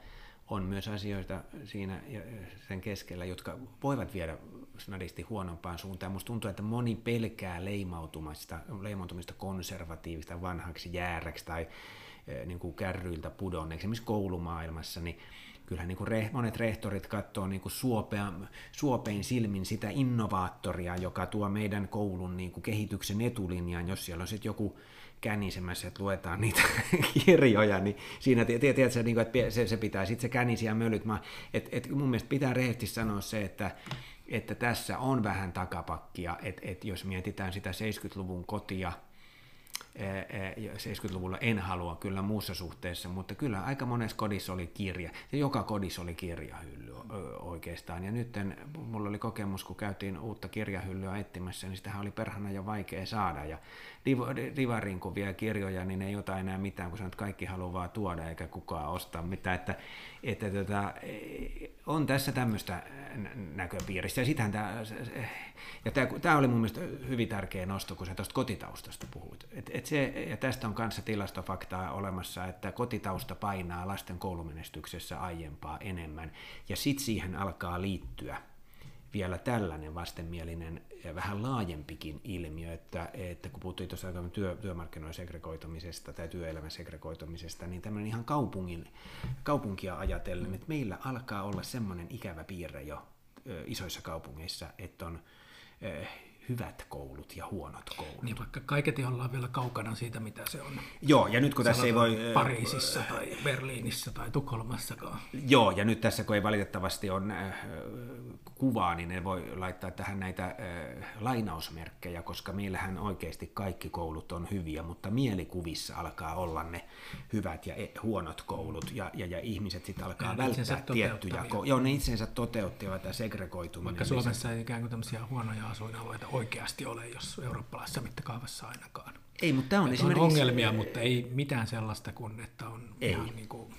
on myös asioita siinä sen keskellä, jotka voivat viedä snadisti huonompaan suuntaan. Minusta tuntuu, että moni pelkää leimautumista, leimautumista konservatiivista vanhaksi jääräksi tai niin kuin kärryiltä pudonneeksi, esimerkiksi koulumaailmassa, niin kyllähän niin kuin re, monet rehtorit katsoo niin kuin suopea, suopein silmin sitä innovaattoria, joka tuo meidän koulun niin kuin kehityksen etulinjaan, jos siellä on sitten joku känisemässä, että luetaan niitä kirjoja, niin siinä tiedätkö, niin kuin, että se, se pitää sitten se känisi ja mölyt. että et mun mielestä pitää rehellisesti sanoa se, että, että tässä on vähän takapakkia, että, että jos mietitään sitä 70-luvun kotia, 70-luvulla en halua kyllä muussa suhteessa, mutta kyllä aika monessa kodissa oli kirja, ja joka kodissa oli kirjahylly oikeastaan. Ja nyt mulla oli kokemus, kun käytiin uutta kirjahyllyä etsimässä, niin sitähän oli perhana jo vaikea saada. Ja Divarin kun vie kirjoja, niin ei ota enää mitään, kun sanoo, että kaikki haluaa tuoda eikä kukaan ostaa mitään. Että, että tota, on tässä tämmöistä näköpiiristä. Ja, tämä, ja tämä, tämä oli mun mielestä hyvin tärkeä nosto, kun sä tuosta kotitaustasta puhuit. Et, et se, ja tästä on kanssa tilastofaktaa olemassa, että kotitausta painaa lasten koulumenestyksessä aiempaa enemmän. Ja sitten siihen alkaa liittyä vielä tällainen vastenmielinen ja vähän laajempikin ilmiö, että, että kun puhuttiin tuossa työ, työmarkkinoiden segregoitumisesta tai työelämän segregoitumisesta, niin tämmöinen ihan kaupungin, kaupunkia ajatellen, että meillä alkaa olla semmoinen ikävä piirre jo isoissa kaupungeissa, että on hyvät koulut ja huonot koulut. Niin vaikka kaiketi ollaan vielä kaukana siitä, mitä se on. Joo, ja nyt kun tässä ei voi... Pariisissa tai Berliinissä tai Tukholmassakaan. Joo, ja nyt tässä kun ei valitettavasti on kuvaa, niin ne voi laittaa tähän näitä äh, lainausmerkkejä, koska meillähän oikeasti kaikki koulut on hyviä, mutta mielikuvissa alkaa olla ne hyvät ja e, huonot koulut, ja, ja, ja ihmiset sitten alkaa ja välttää tiettyjä koulut. Joo, ne itsensä toteuttivat ja segregoituminen. Vaikka Suomessa ei ikään kuin tämmöisiä huonoja asuinalueita oikeasti ole, jos eurooppalaisessa mittakaavassa ainakaan. Ei, mutta tämä on että esimerkiksi... On ongelmia, mutta ei mitään sellaista kuin, että on ei. ihan niin kuin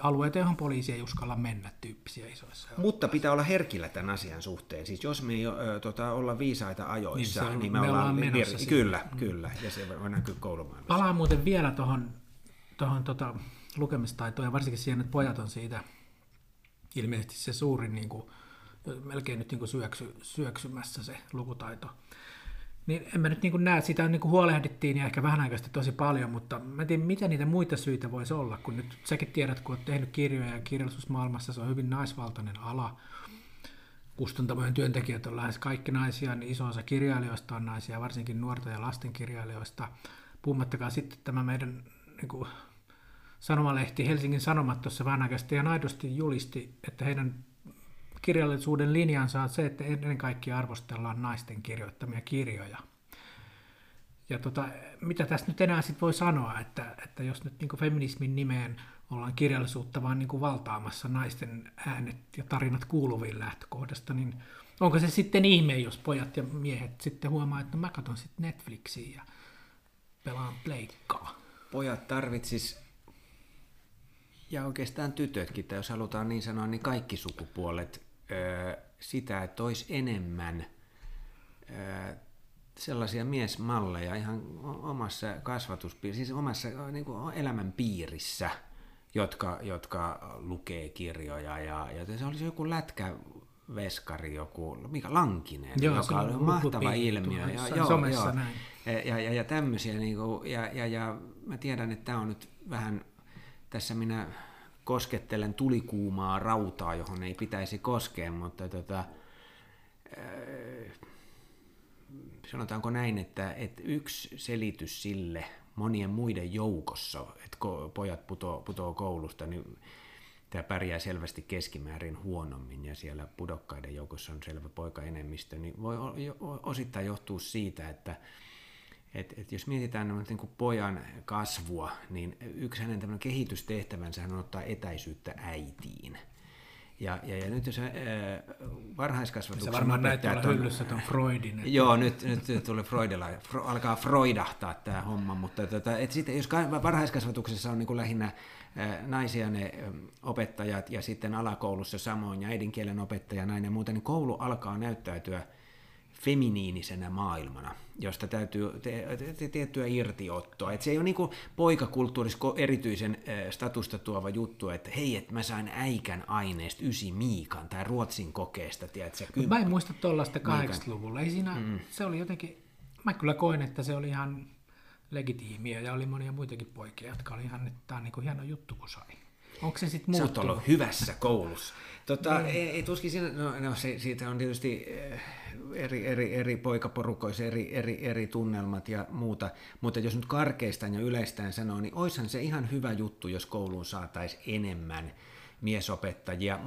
alueita, johon poliisi ei uskalla mennä tyyppisiä isoissa. Mutta pitää olla herkillä tämän asian suhteen. Siis jos me ei ö, tota, olla viisaita ajoissa, niin, on, niin me, me ollaan, ollaan vir- Kyllä, mm. kyllä, ja se voi näkyä koulumaailmassa. Palaan muuten vielä tuohon tohon, tota, lukemistaitoon, ja varsinkin siihen, että pojat on siitä ilmeisesti se suurin, niin kuin, melkein nyt niin kuin syöksy, syöksymässä se lukutaito niin en mä nyt niin näe, sitä niin kuin huolehdittiin ja ehkä vähän aikaisesti tosi paljon, mutta mä en tiedä, mitä niitä muita syitä voisi olla, kun nyt säkin tiedät, kun olet tehnyt kirjoja ja kirjallisuusmaailmassa se on hyvin naisvaltainen ala. Kustantamojen työntekijät on lähes kaikki naisia, niin iso osa kirjailijoista on naisia, varsinkin nuorta ja lasten kirjailijoista. Puhumattakaan sitten tämä meidän niin kuin, sanomalehti Helsingin Sanomat tuossa vähän aikaisesti ja aidosti julisti, että heidän kirjallisuuden linjansa on se, että ennen kaikkea arvostellaan naisten kirjoittamia kirjoja. Ja tota, mitä tästä nyt enää sit voi sanoa, että, että jos nyt niin feminismin nimeen ollaan kirjallisuutta vaan niin valtaamassa naisten äänet ja tarinat kuuluviin lähtökohdasta, niin onko se sitten ihme, jos pojat ja miehet sitten huomaa, että mä katson sitten Netflixiä ja pelaan pleikkaa. Pojat tarvitsis ja oikeastaan tytötkin, tai jos halutaan niin sanoa, niin kaikki sukupuolet sitä, että olisi enemmän sellaisia miesmalleja ihan omassa kasvatuspiirissä, siis omassa niin kuin elämänpiirissä, jotka, jotka lukee kirjoja. Ja, ja se olisi joku lätkä veskari, joku, mikä Lankinen, joo, joka on mahtava ilmiö. Ja, joo, joo. Näin. Ja, ja, ja, ja tämmöisiä, niin kuin, ja, ja, ja mä tiedän, että tämä on nyt vähän, tässä minä koskettelen tulikuumaa rautaa, johon ei pitäisi koskea, mutta tota, äh, sanotaanko näin, että, että yksi selitys sille monien muiden joukossa, että pojat putoo, putoo koulusta, niin tämä pärjää selvästi keskimäärin huonommin ja siellä pudokkaiden joukossa on selvä poikaenemmistö, niin voi osittain johtua siitä, että et, et jos mietitään niin kuin pojan kasvua, niin yksi hänen tämmöinen kehitystehtävänsä on ottaa etäisyyttä äitiin. Ja, ja, ja nyt jos varhaiskasvatuksen Se varmaan näyttää hyllyssä tuon Freudin. että- Joo, nyt, nyt tulee Freudilla, Fro, alkaa Freudahtaa tämä homma, mutta tota, et sitten, jos ka- varhaiskasvatuksessa on niin kuin lähinnä ää, naisia ne opettajat ja sitten alakoulussa samoin ja äidinkielen opettaja näin ja muuta, niin koulu alkaa näyttäytyä feminiinisenä maailmana, josta täytyy te- te- te- tiettyä irtiottoa. Et se ei ole niinku poikakulttuurissa erityisen statusta tuova juttu, että hei, että mä sain äikän aineesta ysi Miikan tai Ruotsin kokeesta, tiedätkö, Mut Mä en muista tuollaista 80-luvulla. Ei siinä, Mm. se oli jotenkin, mä kyllä koin, että se oli ihan legitiimiä ja oli monia muitakin poikia, jotka oli ihan, että tämä on niin hieno juttu kun sai. Onko se sitten Sä oot muuttunut? ollut hyvässä koulussa. Tota, ei, ei tuskin siinä, no, no se, siitä on tietysti eh, eri, eri, eri poikaporukoissa eri, eri, eri tunnelmat ja muuta, mutta jos nyt karkeistaan ja yleistään sanoo, niin oishan se ihan hyvä juttu, jos kouluun saataisiin enemmän miesopettajia.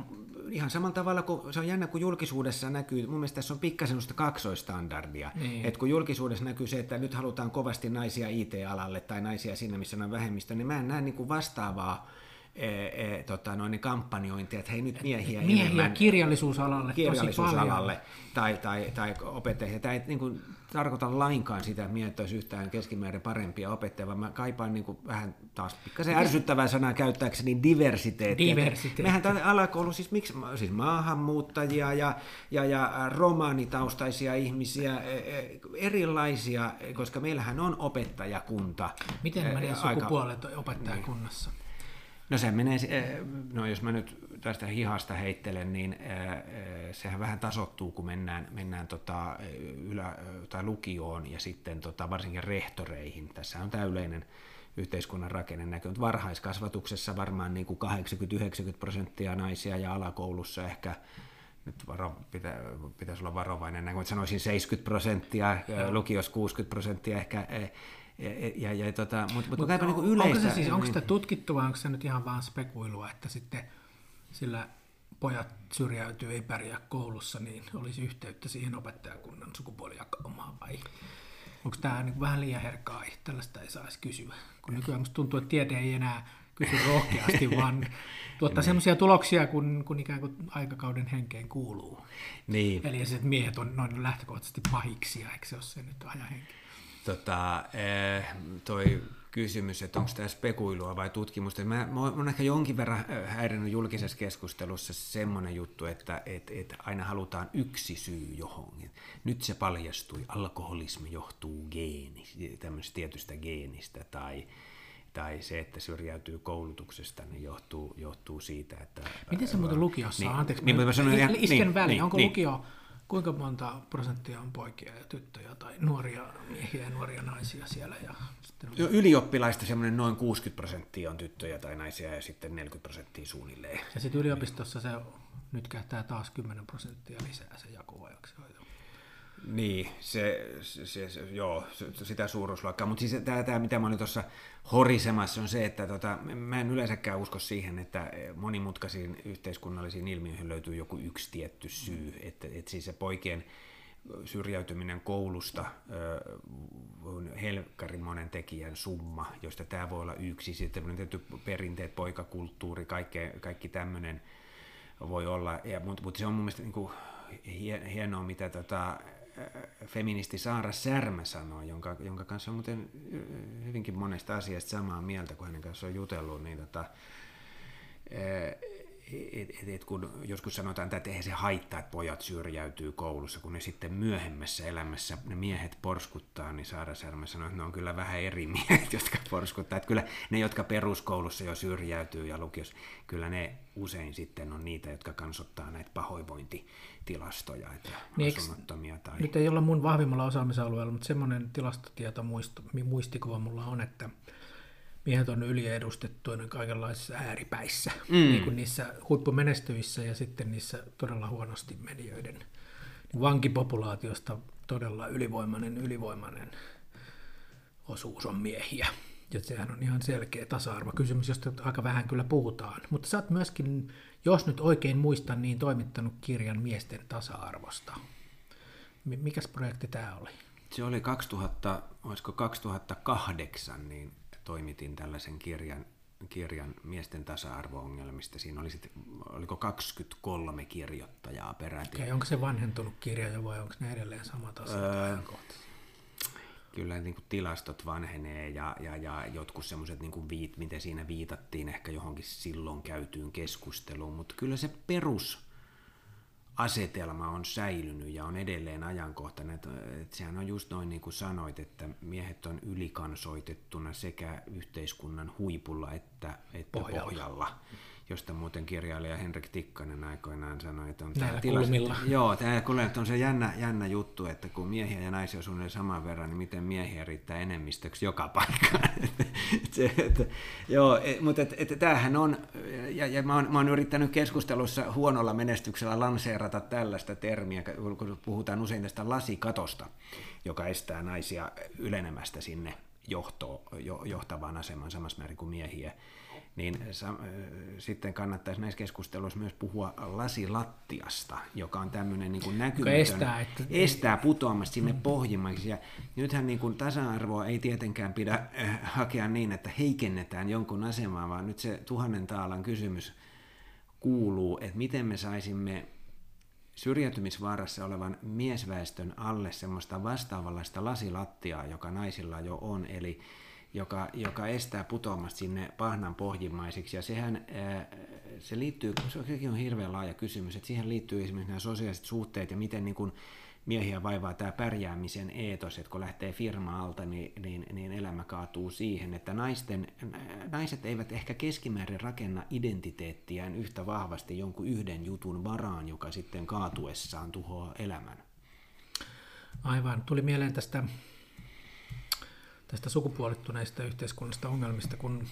Ihan samalla tavalla kuin se on jännä, kun julkisuudessa näkyy, mun mielestä tässä on pikkasen sellaista kaksoistandardia, Niin. että kun julkisuudessa näkyy se, että nyt halutaan kovasti naisia IT-alalle tai naisia sinne, missä on vähemmistö, niin mä en näe niin kuin vastaavaa e, e, tota, noin, niin kampanjointia, että hei nyt miehiä, Miehiä enemmän kirjallisuusalalle kirjallisuusalalle tai, tai, tai opettajia. Tämä ei niin kuin, tarkoita lainkaan sitä, että miehet olisi yhtään keskimäärin parempia opettajia, vaan mä kaipaan niin kuin, vähän taas pikkasen ärsyttävää sanaa käyttääkseni diversiteettiä. Diversiteetti. Mehän täällä alakoulu, siis, miksi, siis maahanmuuttajia ja, ja, ja romaanitaustaisia ihmisiä, e, e, erilaisia, koska meillähän on opettajakunta. Miten menee aika- sukupuolet opettajakunnassa? No se menee, eh, no jos mä nyt tästä hihasta heittelen, niin eh, eh, sehän vähän tasottuu, kun mennään, mennään tota ylä- tai lukioon ja sitten tota varsinkin rehtoreihin. Tässä on tämä yleinen yhteiskunnan rakenne näkyy. Varhaiskasvatuksessa varmaan niin kuin 80-90 prosenttia naisia ja alakoulussa ehkä nyt varo, pitä, pitäisi olla varovainen, näin, mutta sanoisin 70 prosenttia, lukios 60 prosenttia ehkä, eh, ja, ja, ja, tota, mutta mut, mut, niin yleistä... Onko se siis, onko niin- sitä tutkittu vai onko se nyt ihan vaan spekuilua, että sitten sillä pojat syrjäytyy, ei pärjää koulussa, niin olisi yhteyttä siihen opettajakunnan sukupuolijakaumaan vai? Onko tämä niin vähän liian herkkaa, ai, tällaista ei saisi kysyä, kun nykyään musta tuntuu, että tiede ei enää kysy rohkeasti, vaan tuottaa sellaisia tuloksia, kun, kun ikään kuin aikakauden henkeen kuuluu. Niin, Eli se, että miehet on noin lähtökohtaisesti pahiksia, eikö se ole se nyt ajan henki? Tota, eh, toi kysymys, että onko tämä spekuilua vai tutkimusta. Mä, mä oon ehkä jonkin verran eh, häirinnyt julkisessa keskustelussa semmoinen juttu, että et, et aina halutaan yksi syy johonkin. Nyt se paljastui, alkoholismi johtuu geeni, tämmöisestä tietystä geenistä tai tai se, että syrjäytyy koulutuksesta, niin johtuu, johtuu siitä, että... Miten se muuten lukiossa on? Anteeksi, niin, mä sanoin, ihan- isken niin, väliin. niin, Onko niin. lukio, kuinka monta prosenttia on poikia ja tyttöjä tai nuoria miehiä ja nuoria naisia siellä? Ja sitten on... Jo Ylioppilaista semmoinen noin 60 prosenttia on tyttöjä tai naisia ja sitten 40 prosenttia suunnilleen. Ja sitten yliopistossa se nyt kähtää taas 10 prosenttia lisää se jako vai onko se hoito? Niin, se, se, se, se joo, se- sitä suuruusluokkaa. Mutta siis tämä, tämä, mitä mä olin tuossa horisemassa, on se, että tota, mä en yleensäkään usko siihen, että monimutkaisiin yhteiskunnallisiin ilmiöihin löytyy joku yksi tietty syy. Että, että siis se poikien syrjäytyminen koulusta on helkkarin monen tekijän summa, josta tämä voi olla yksi. Sitten tietty perinteet, poikakulttuuri, kaikki, kaikki tämmöinen voi olla, mutta, mutta se on mun mielestä niin kuin hie- hienoa, mitä tota, feministi Saara Särmä sanoi, jonka, jonka kanssa on muuten hyvinkin monesta asiasta samaa mieltä, kun hänen kanssaan on jutellut, niin tota, et, et, et kun joskus sanotaan, että eihän se haittaa, että pojat syrjäytyy koulussa, kun ne sitten myöhemmässä elämässä ne miehet porskuttaa, niin Saara Särmä sanoi, että ne on kyllä vähän eri miehet, jotka porskuttaa. Että kyllä ne, jotka peruskoulussa jo syrjäytyy ja lukios, kyllä ne usein sitten on niitä, jotka kansottaa näitä pahoinvointitilastoja, että Niin asunnottomia tai... Nyt ei olla mun vahvimmalla osaamisalueella, mutta semmoinen tilastotieto muistikuva mulla on, että miehet on yliedustettuina kaikenlaisissa ääripäissä, mm. niin kuin niissä huippumenestyissä ja sitten niissä todella huonosti menijöiden niin vankipopulaatiosta todella ylivoimainen, ylivoimainen osuus on miehiä. Ja sehän on ihan selkeä tasa-arvokysymys, josta aika vähän kyllä puhutaan. Mutta sä oot myöskin, jos nyt oikein muistan, niin toimittanut kirjan miesten tasa-arvosta. Mi- Mikäs projekti tämä oli? Se oli 2000, olisiko 2008, niin toimitin tällaisen kirjan, kirjan miesten tasa-arvo-ongelmista. Siinä oli sit, oliko 23 kirjoittajaa peräti. Okei, onko se vanhentunut kirja jo vai onko ne edelleen samat asiat öö, Kyllä niin kuin tilastot vanhenee ja, ja, ja jotkut semmoiset, niin viit, miten siinä viitattiin ehkä johonkin silloin käytyyn keskusteluun, mutta kyllä se perus asetelma on säilynyt ja on edelleen ajankohtainen. Että, että sehän on just noin niin kuin sanoit, että miehet on ylikansoitettuna sekä yhteiskunnan huipulla että, että pohjalla. pohjalla josta muuten kirjailija Henrik Tikkanen aikoinaan sanoi, että on tämä tilanne. Joo, tämä on se jännä, jännä juttu, että kun miehiä ja naisia on suunnilleen saman verran, niin miten miehiä riittää enemmistöksi joka paikkaan. se, että, joo, et, mutta et, et, tämähän on, ja, ja mä, oon, mä oon yrittänyt keskustelussa huonolla menestyksellä lanseerata tällaista termiä, kun puhutaan usein tästä lasikatosta, joka estää naisia ylenemästä sinne johto, jo, johtavaan asemaan samassa määrin kuin miehiä niin sa- sitten kannattaisi näissä keskusteluissa myös puhua lasilattiasta, joka on tämmöinen niin näkymätön, estää, että... estää putoamasta sinne mm. pohjimmaksi. Ja nythän niin kuin tasa-arvoa ei tietenkään pidä äh, hakea niin, että heikennetään jonkun asemaa, vaan nyt se tuhannen taalan kysymys kuuluu, että miten me saisimme syrjäytymisvaarassa olevan miesväestön alle semmoista vastaavanlaista lasilattiaa, joka naisilla jo on, eli joka, joka estää putoamasta sinne pahnan pohjimmaisiksi. Ja sehän, se liittyy, se on hirveän laaja kysymys, että siihen liittyy esimerkiksi nämä sosiaaliset suhteet ja miten niin kuin miehiä vaivaa tämä pärjäämisen eetos, että kun lähtee firma alta, niin, niin, niin elämä kaatuu siihen, että naisten, naiset eivät ehkä keskimäärin rakenna identiteettiään yhtä vahvasti jonkun yhden jutun varaan, joka sitten kaatuessaan tuhoaa elämän. Aivan. Tuli mieleen tästä tästä sukupuolittuneista yhteiskunnasta ongelmista, kun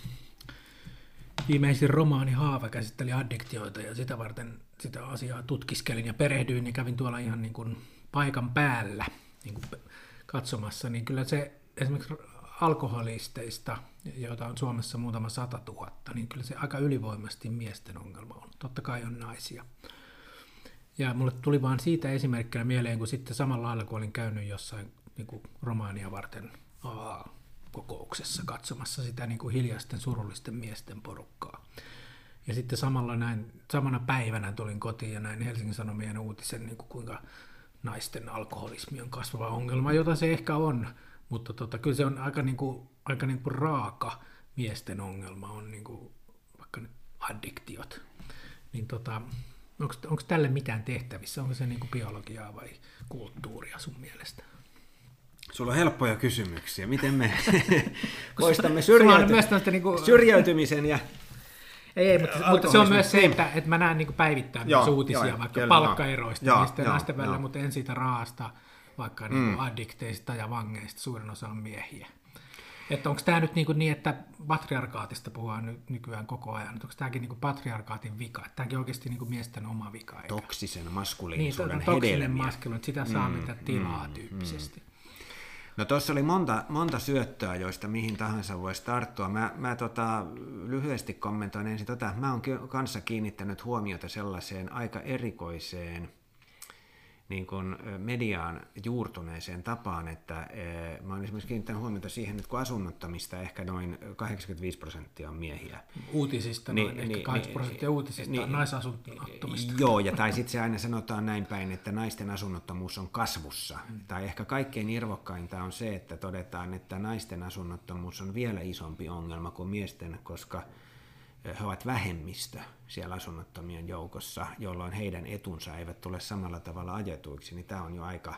viimeisin romaani Haava käsitteli addiktioita ja sitä varten sitä asiaa tutkiskelin ja perehdyin ja kävin tuolla ihan niin kuin paikan päällä niin kuin katsomassa, niin kyllä se esimerkiksi alkoholisteista, joita on Suomessa muutama sata tuhatta, niin kyllä se aika ylivoimasti miesten ongelma on. Totta kai on naisia. Ja mulle tuli vaan siitä esimerkkinä mieleen, kun sitten samalla lailla, kun olin käynyt jossain niin romaania varten kokouksessa katsomassa sitä niin kuin hiljaisten surullisten miesten porukkaa. Ja sitten samalla näin, samana päivänä tulin kotiin ja näin Helsingin Sanomien uutisen, niin kuin kuinka naisten alkoholismi on kasvava ongelma, jota se ehkä on, mutta tota, kyllä se on aika, niin kuin, aika niin kuin raaka miesten ongelma, on niin kuin, vaikka addiktiot. Niin tota, onko tälle mitään tehtävissä? Onko se niin kuin biologiaa vai kulttuuria sun mielestä? Sulla on helppoja kysymyksiä. Miten me poistamme syrjäyty- niin kuin... syrjäytymisen ja ei, ei mutta, mutta se on myös se, että, että mä näen niin päivittäin joo, uutisia joo, vaikka kyllä, palkkaeroista joo, miesten ja naisten välillä, mutta en siitä raasta, vaikka mm. niin addikteista ja vangeista suurin osa on miehiä. Että onko tämä nyt niin, niin, että patriarkaatista puhutaan nyt nykyään koko ajan, onko tämäkin niin patriarkaatin vika, että tämäkin oikeasti niin miesten oma vika? Eikä? Toksisen maskuliinisuuden niin, toksinen maskuliinisuus, sitä saa mm, mitä tilaa mm, tyyppisesti. Mm. No tuossa oli monta, monta syöttöä, joista mihin tahansa voisi tarttua. Mä, mä tota, lyhyesti kommentoin ensin tota, mä oon kanssa kiinnittänyt huomiota sellaiseen aika erikoiseen niin kuin mediaan juurtuneeseen tapaan, että mä olen esimerkiksi kiinnittänyt huomiota siihen, että kun asunnottomista ehkä noin 85 prosenttia on miehiä. Uutisista niin, noin, niin, ehkä 80 niin, prosenttia uutisista niin, on naisasunnottomista. Joo, ja tai sitten se aina sanotaan näin päin, että naisten asunnottomuus on kasvussa. Hmm. Tai ehkä kaikkein irvokkainta on se, että todetaan, että naisten asunnottomuus on vielä isompi ongelma kuin miesten, koska he ovat vähemmistö siellä asunnottomien joukossa, jolloin heidän etunsa eivät tule samalla tavalla ajetuiksi, niin tämä on jo aika,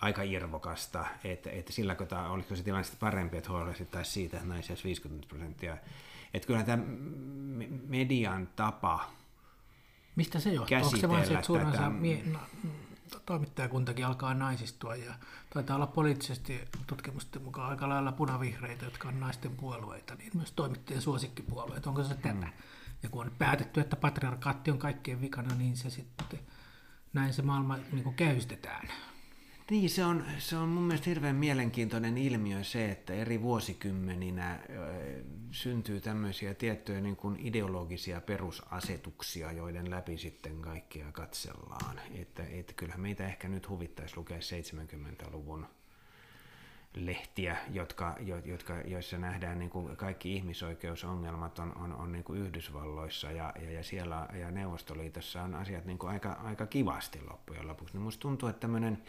aika irvokasta, että, että sillä tämä, olisiko se tilanne sitten parempi, että huolehdittaisiin siitä, että naisia 50 prosenttia. Että kyllä tämä median tapa Mistä se johtuu? Onko se vain se, että suurin osa mie- toimittajakuntakin alkaa naisistua ja taitaa olla poliittisesti tutkimusten mukaan aika lailla punavihreitä, jotka on naisten puolueita, niin myös toimittajien suosikkipuolueita. Onko se tätä? Mm. Ja kun on päätetty, että patriarkaatti on kaikkien vikana, niin se sitten näin se maailma niin kuin käystetään. Niin, se on, se on mun mielestä hirveän mielenkiintoinen ilmiö se, että eri vuosikymmeninä syntyy tämmöisiä tiettyjä niin kuin ideologisia perusasetuksia, joiden läpi sitten kaikkia katsellaan. Että, että kyllähän meitä ehkä nyt huvittaisi lukea 70-luvun lehtiä, jotka, jotka, joissa nähdään niin kuin kaikki ihmisoikeusongelmat on, on, on niin kuin Yhdysvalloissa ja, ja, ja siellä ja Neuvostoliitossa on asiat niin kuin aika, aika kivasti loppujen lopuksi. Niin musta tuntuu, että tämmöinen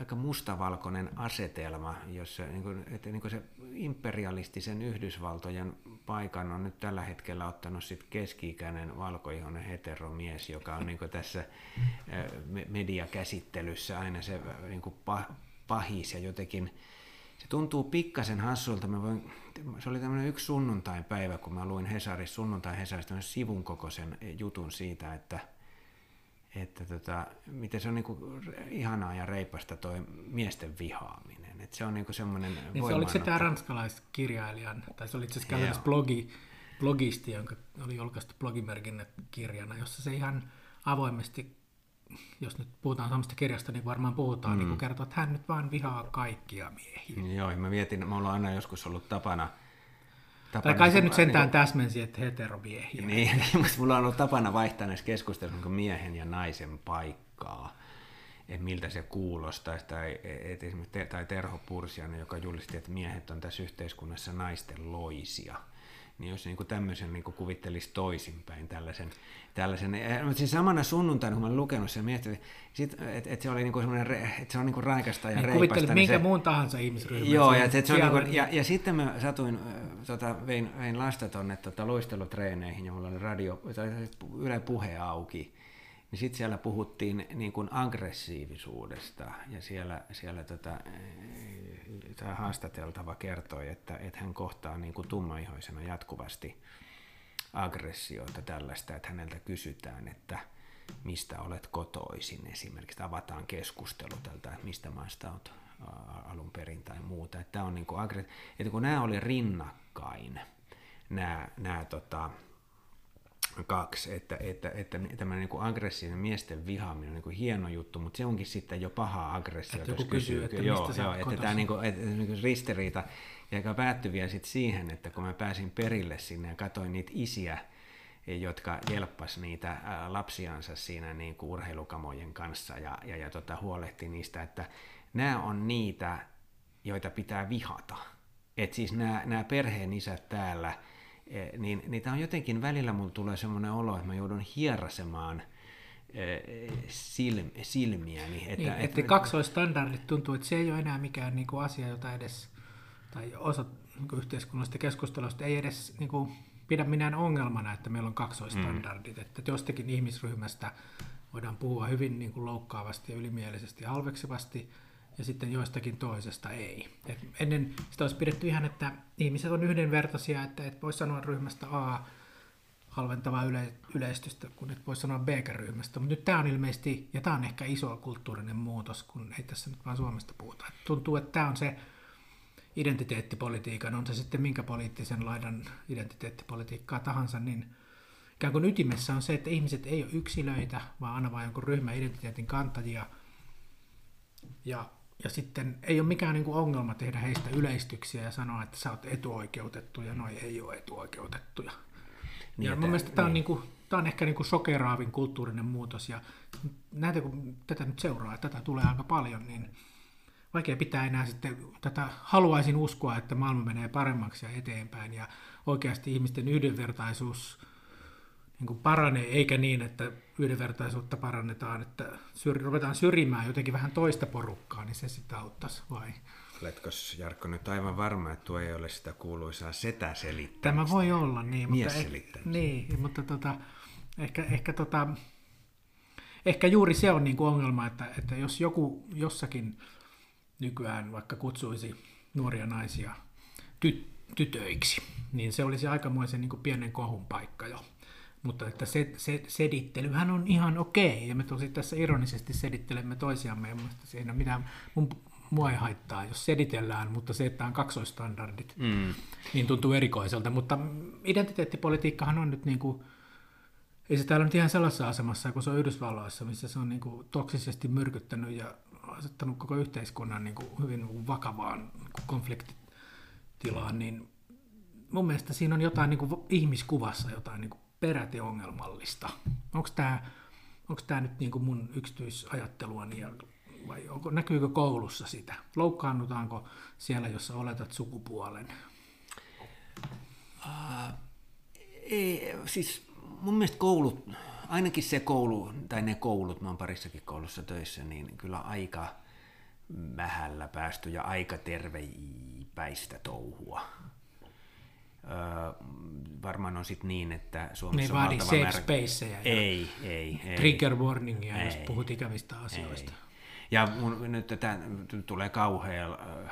aika mustavalkoinen asetelma, jossa niin kuin, että niin kuin se imperialistisen Yhdysvaltojen paikan on nyt tällä hetkellä ottanut sit keski-ikäinen valkoihoinen heteromies, joka on niin kuin tässä mediakäsittelyssä aina se niin kuin pahis ja jotenkin se tuntuu pikkasen hassulta. Mä voin, se oli tämmöinen yksi sunnuntai-päivä, kun mä luin Hesarissa, sunnuntai-Hesarissa sivun kokoisen jutun siitä, että, että tota, miten se on niinku ihanaa ja reipasta toi miesten vihaaminen. Et se on niinku semmoinen niin se oliko se tämä ranskalaiskirjailijan, tai se oli itse asiassa blogi, blogisti, jonka oli julkaistu blogimerkinnät kirjana, jossa se ihan avoimesti jos nyt puhutaan samasta kirjasta, niin varmaan puhutaan, mm. niin kun kertoo, että hän nyt vaan vihaa kaikkia miehiä. Joo, mä mietin, mulla on aina joskus ollut tapana, tapana tai kai se nyt sentään niin, täsmensi, että heteromiehiä. Niin, mutta mulla on ollut tapana vaihtaa näissä keskusteluissa niin miehen ja naisen paikkaa, että miltä se kuulostaa, tai, et esimerkiksi, tai Terho Pursianen, joka julisti, että miehet on tässä yhteiskunnassa naisten loisia – niin jos niin kuin tämmöisen niin kuin kuvittelisi toisinpäin tällaisen, tällaisen mutta siis samana sunnuntaina, kun mä olen lukenut sen, mietin, että et se oli niin kuin semmoinen, että se on niin kuin raikasta ja niin, reipasta. Kuvittelit niin minkä se, muun tahansa ihmisryhmän. Joo, ja, se, se on niin kuin, ja, ja, sitten mä satuin, tota, vein, vein lasta tuonne tota, luistelutreeneihin, ja mulla oli radio, tai Yle Puhe auki, niin sitten siellä puhuttiin niin kuin aggressiivisuudesta, ja siellä, siellä tota, tämä haastateltava kertoi, että, että hän kohtaa niin kuin tummaihoisena jatkuvasti aggressioita tällaista, että häneltä kysytään, että mistä olet kotoisin esimerkiksi, avataan keskustelu tältä, että mistä maasta olet alun perin tai muuta. Että, on niin kuin että kun nämä oli rinnakkain, nämä, nämä tota, kaksi, että, että, että tämmöinen niin kuin aggressiivinen miesten vihaaminen on niin kuin hieno juttu, mutta se onkin sitten jo paha aggressio. Että joku kysyy, että joo, mistä joo, että tämä niin kuin, että, niin kuin ristiriita, joka päättyi vielä sitten siihen, että kun mä pääsin perille sinne ja katsoin niitä isiä, jotka jelppas niitä lapsiansa siinä niin kuin urheilukamojen kanssa ja, ja, ja tota, huolehti niistä, että nämä on niitä, joita pitää vihata. Että siis nämä, nämä perheen isät täällä – niin, niin tämä on jotenkin välillä mulla tulee semmoinen olo, että mä joudun hierasemaan eh, silm, silmiäni. Että, niin, että, että kaksoistandardit tuntuu, että se ei ole enää mikään niin kuin asia, jota edes, tai osa niin kuin yhteiskunnallisesta keskustelusta ei edes niin kuin, pidä minään ongelmana, että meillä on kaksoistandardit. Mm. Että jostakin ihmisryhmästä voidaan puhua hyvin niin kuin loukkaavasti ja ylimielisesti ja halveksivasti, ja sitten joistakin toisesta ei. Et ennen sitä olisi pidetty ihan, että ihmiset on yhdenvertaisia, että et voi sanoa ryhmästä A halventavaa yle, yleistystä, kun et voi sanoa B-ryhmästä. Mutta nyt tämä on ilmeisesti, ja tämä on ehkä iso kulttuurinen muutos, kun ei tässä nyt vaan Suomesta puhuta. Et tuntuu, että tämä on se identiteettipolitiikan, on se sitten minkä poliittisen laidan identiteettipolitiikkaa tahansa, niin ikään kuin ytimessä on se, että ihmiset ei ole yksilöitä, vaan aina vain jonkun ryhmän identiteetin kantajia. Ja ja sitten ei ole mikään niin kuin ongelma tehdä heistä yleistyksiä ja sanoa, että sä oot etuoikeutettu ja noi ei ole etuoikeutettuja. Niin, ja mun mielestä tämä on, niin kuin, tämä on ehkä niin kuin sokeraavin kulttuurinen muutos ja näitä kun tätä nyt seuraa, että tätä tulee aika paljon, niin vaikea pitää enää sitten tätä, haluaisin uskoa, että maailma menee paremmaksi ja eteenpäin ja oikeasti ihmisten yhdenvertaisuus niin kuin paranee, eikä niin, että yhdenvertaisuutta parannetaan, että syr- ruvetaan syrjimään jotenkin vähän toista porukkaa, niin se sitä auttaisi vai? Oletko Jarkko nyt aivan varma, että tuo ei ole sitä kuuluisaa setä selittämistä? Tämä voi olla, niin. Mies mutta, eh, niin, mutta tota, ehkä, ehkä, tota, ehkä juuri se on niin kuin ongelma, että, että jos joku jossakin nykyään vaikka kutsuisi nuoria naisia ty- tytöiksi, niin se olisi aikamoisen niin kuin pienen kohun paikka jo. Mutta että se, se, sedittelyhän on ihan okei, ja me tosi tässä ironisesti sedittelemme toisiamme, ja siinä mitään, mun, mua ei haittaa, jos seditellään, mutta se, että on kaksoistandardit, mm. niin tuntuu erikoiselta. Mutta identiteettipolitiikkahan on nyt niin kuin, ei se täällä nyt ihan sellaisessa asemassa kuin se on Yhdysvalloissa, missä se on niin kuin toksisesti myrkyttänyt ja asettanut koko yhteiskunnan niin kuin hyvin vakavaan konfliktitilaan, niin mun mielestä siinä on jotain niin kuin ihmiskuvassa jotain niin kuin peräti ongelmallista. Onko tämä onko tämä nyt niin kuin mun yksityisajatteluani ja vai onko, näkyykö koulussa sitä? Loukkaannutaanko siellä, jossa oletat sukupuolen? Uh, ei, siis mun mielestä koulut, ainakin se koulu, tai ne koulut, mä oon parissakin koulussa töissä, niin kyllä aika vähällä päästy ja aika tervepäistä touhua. Öö, varmaan on sitten niin, että Suomessa ne on vaadi safe määrä... spaceja Ei, ei, ei. trigger warningia, Ei. jos puhut ikävistä asioista. Ei. Ja mun, nyt tämä tulee kauhea äh,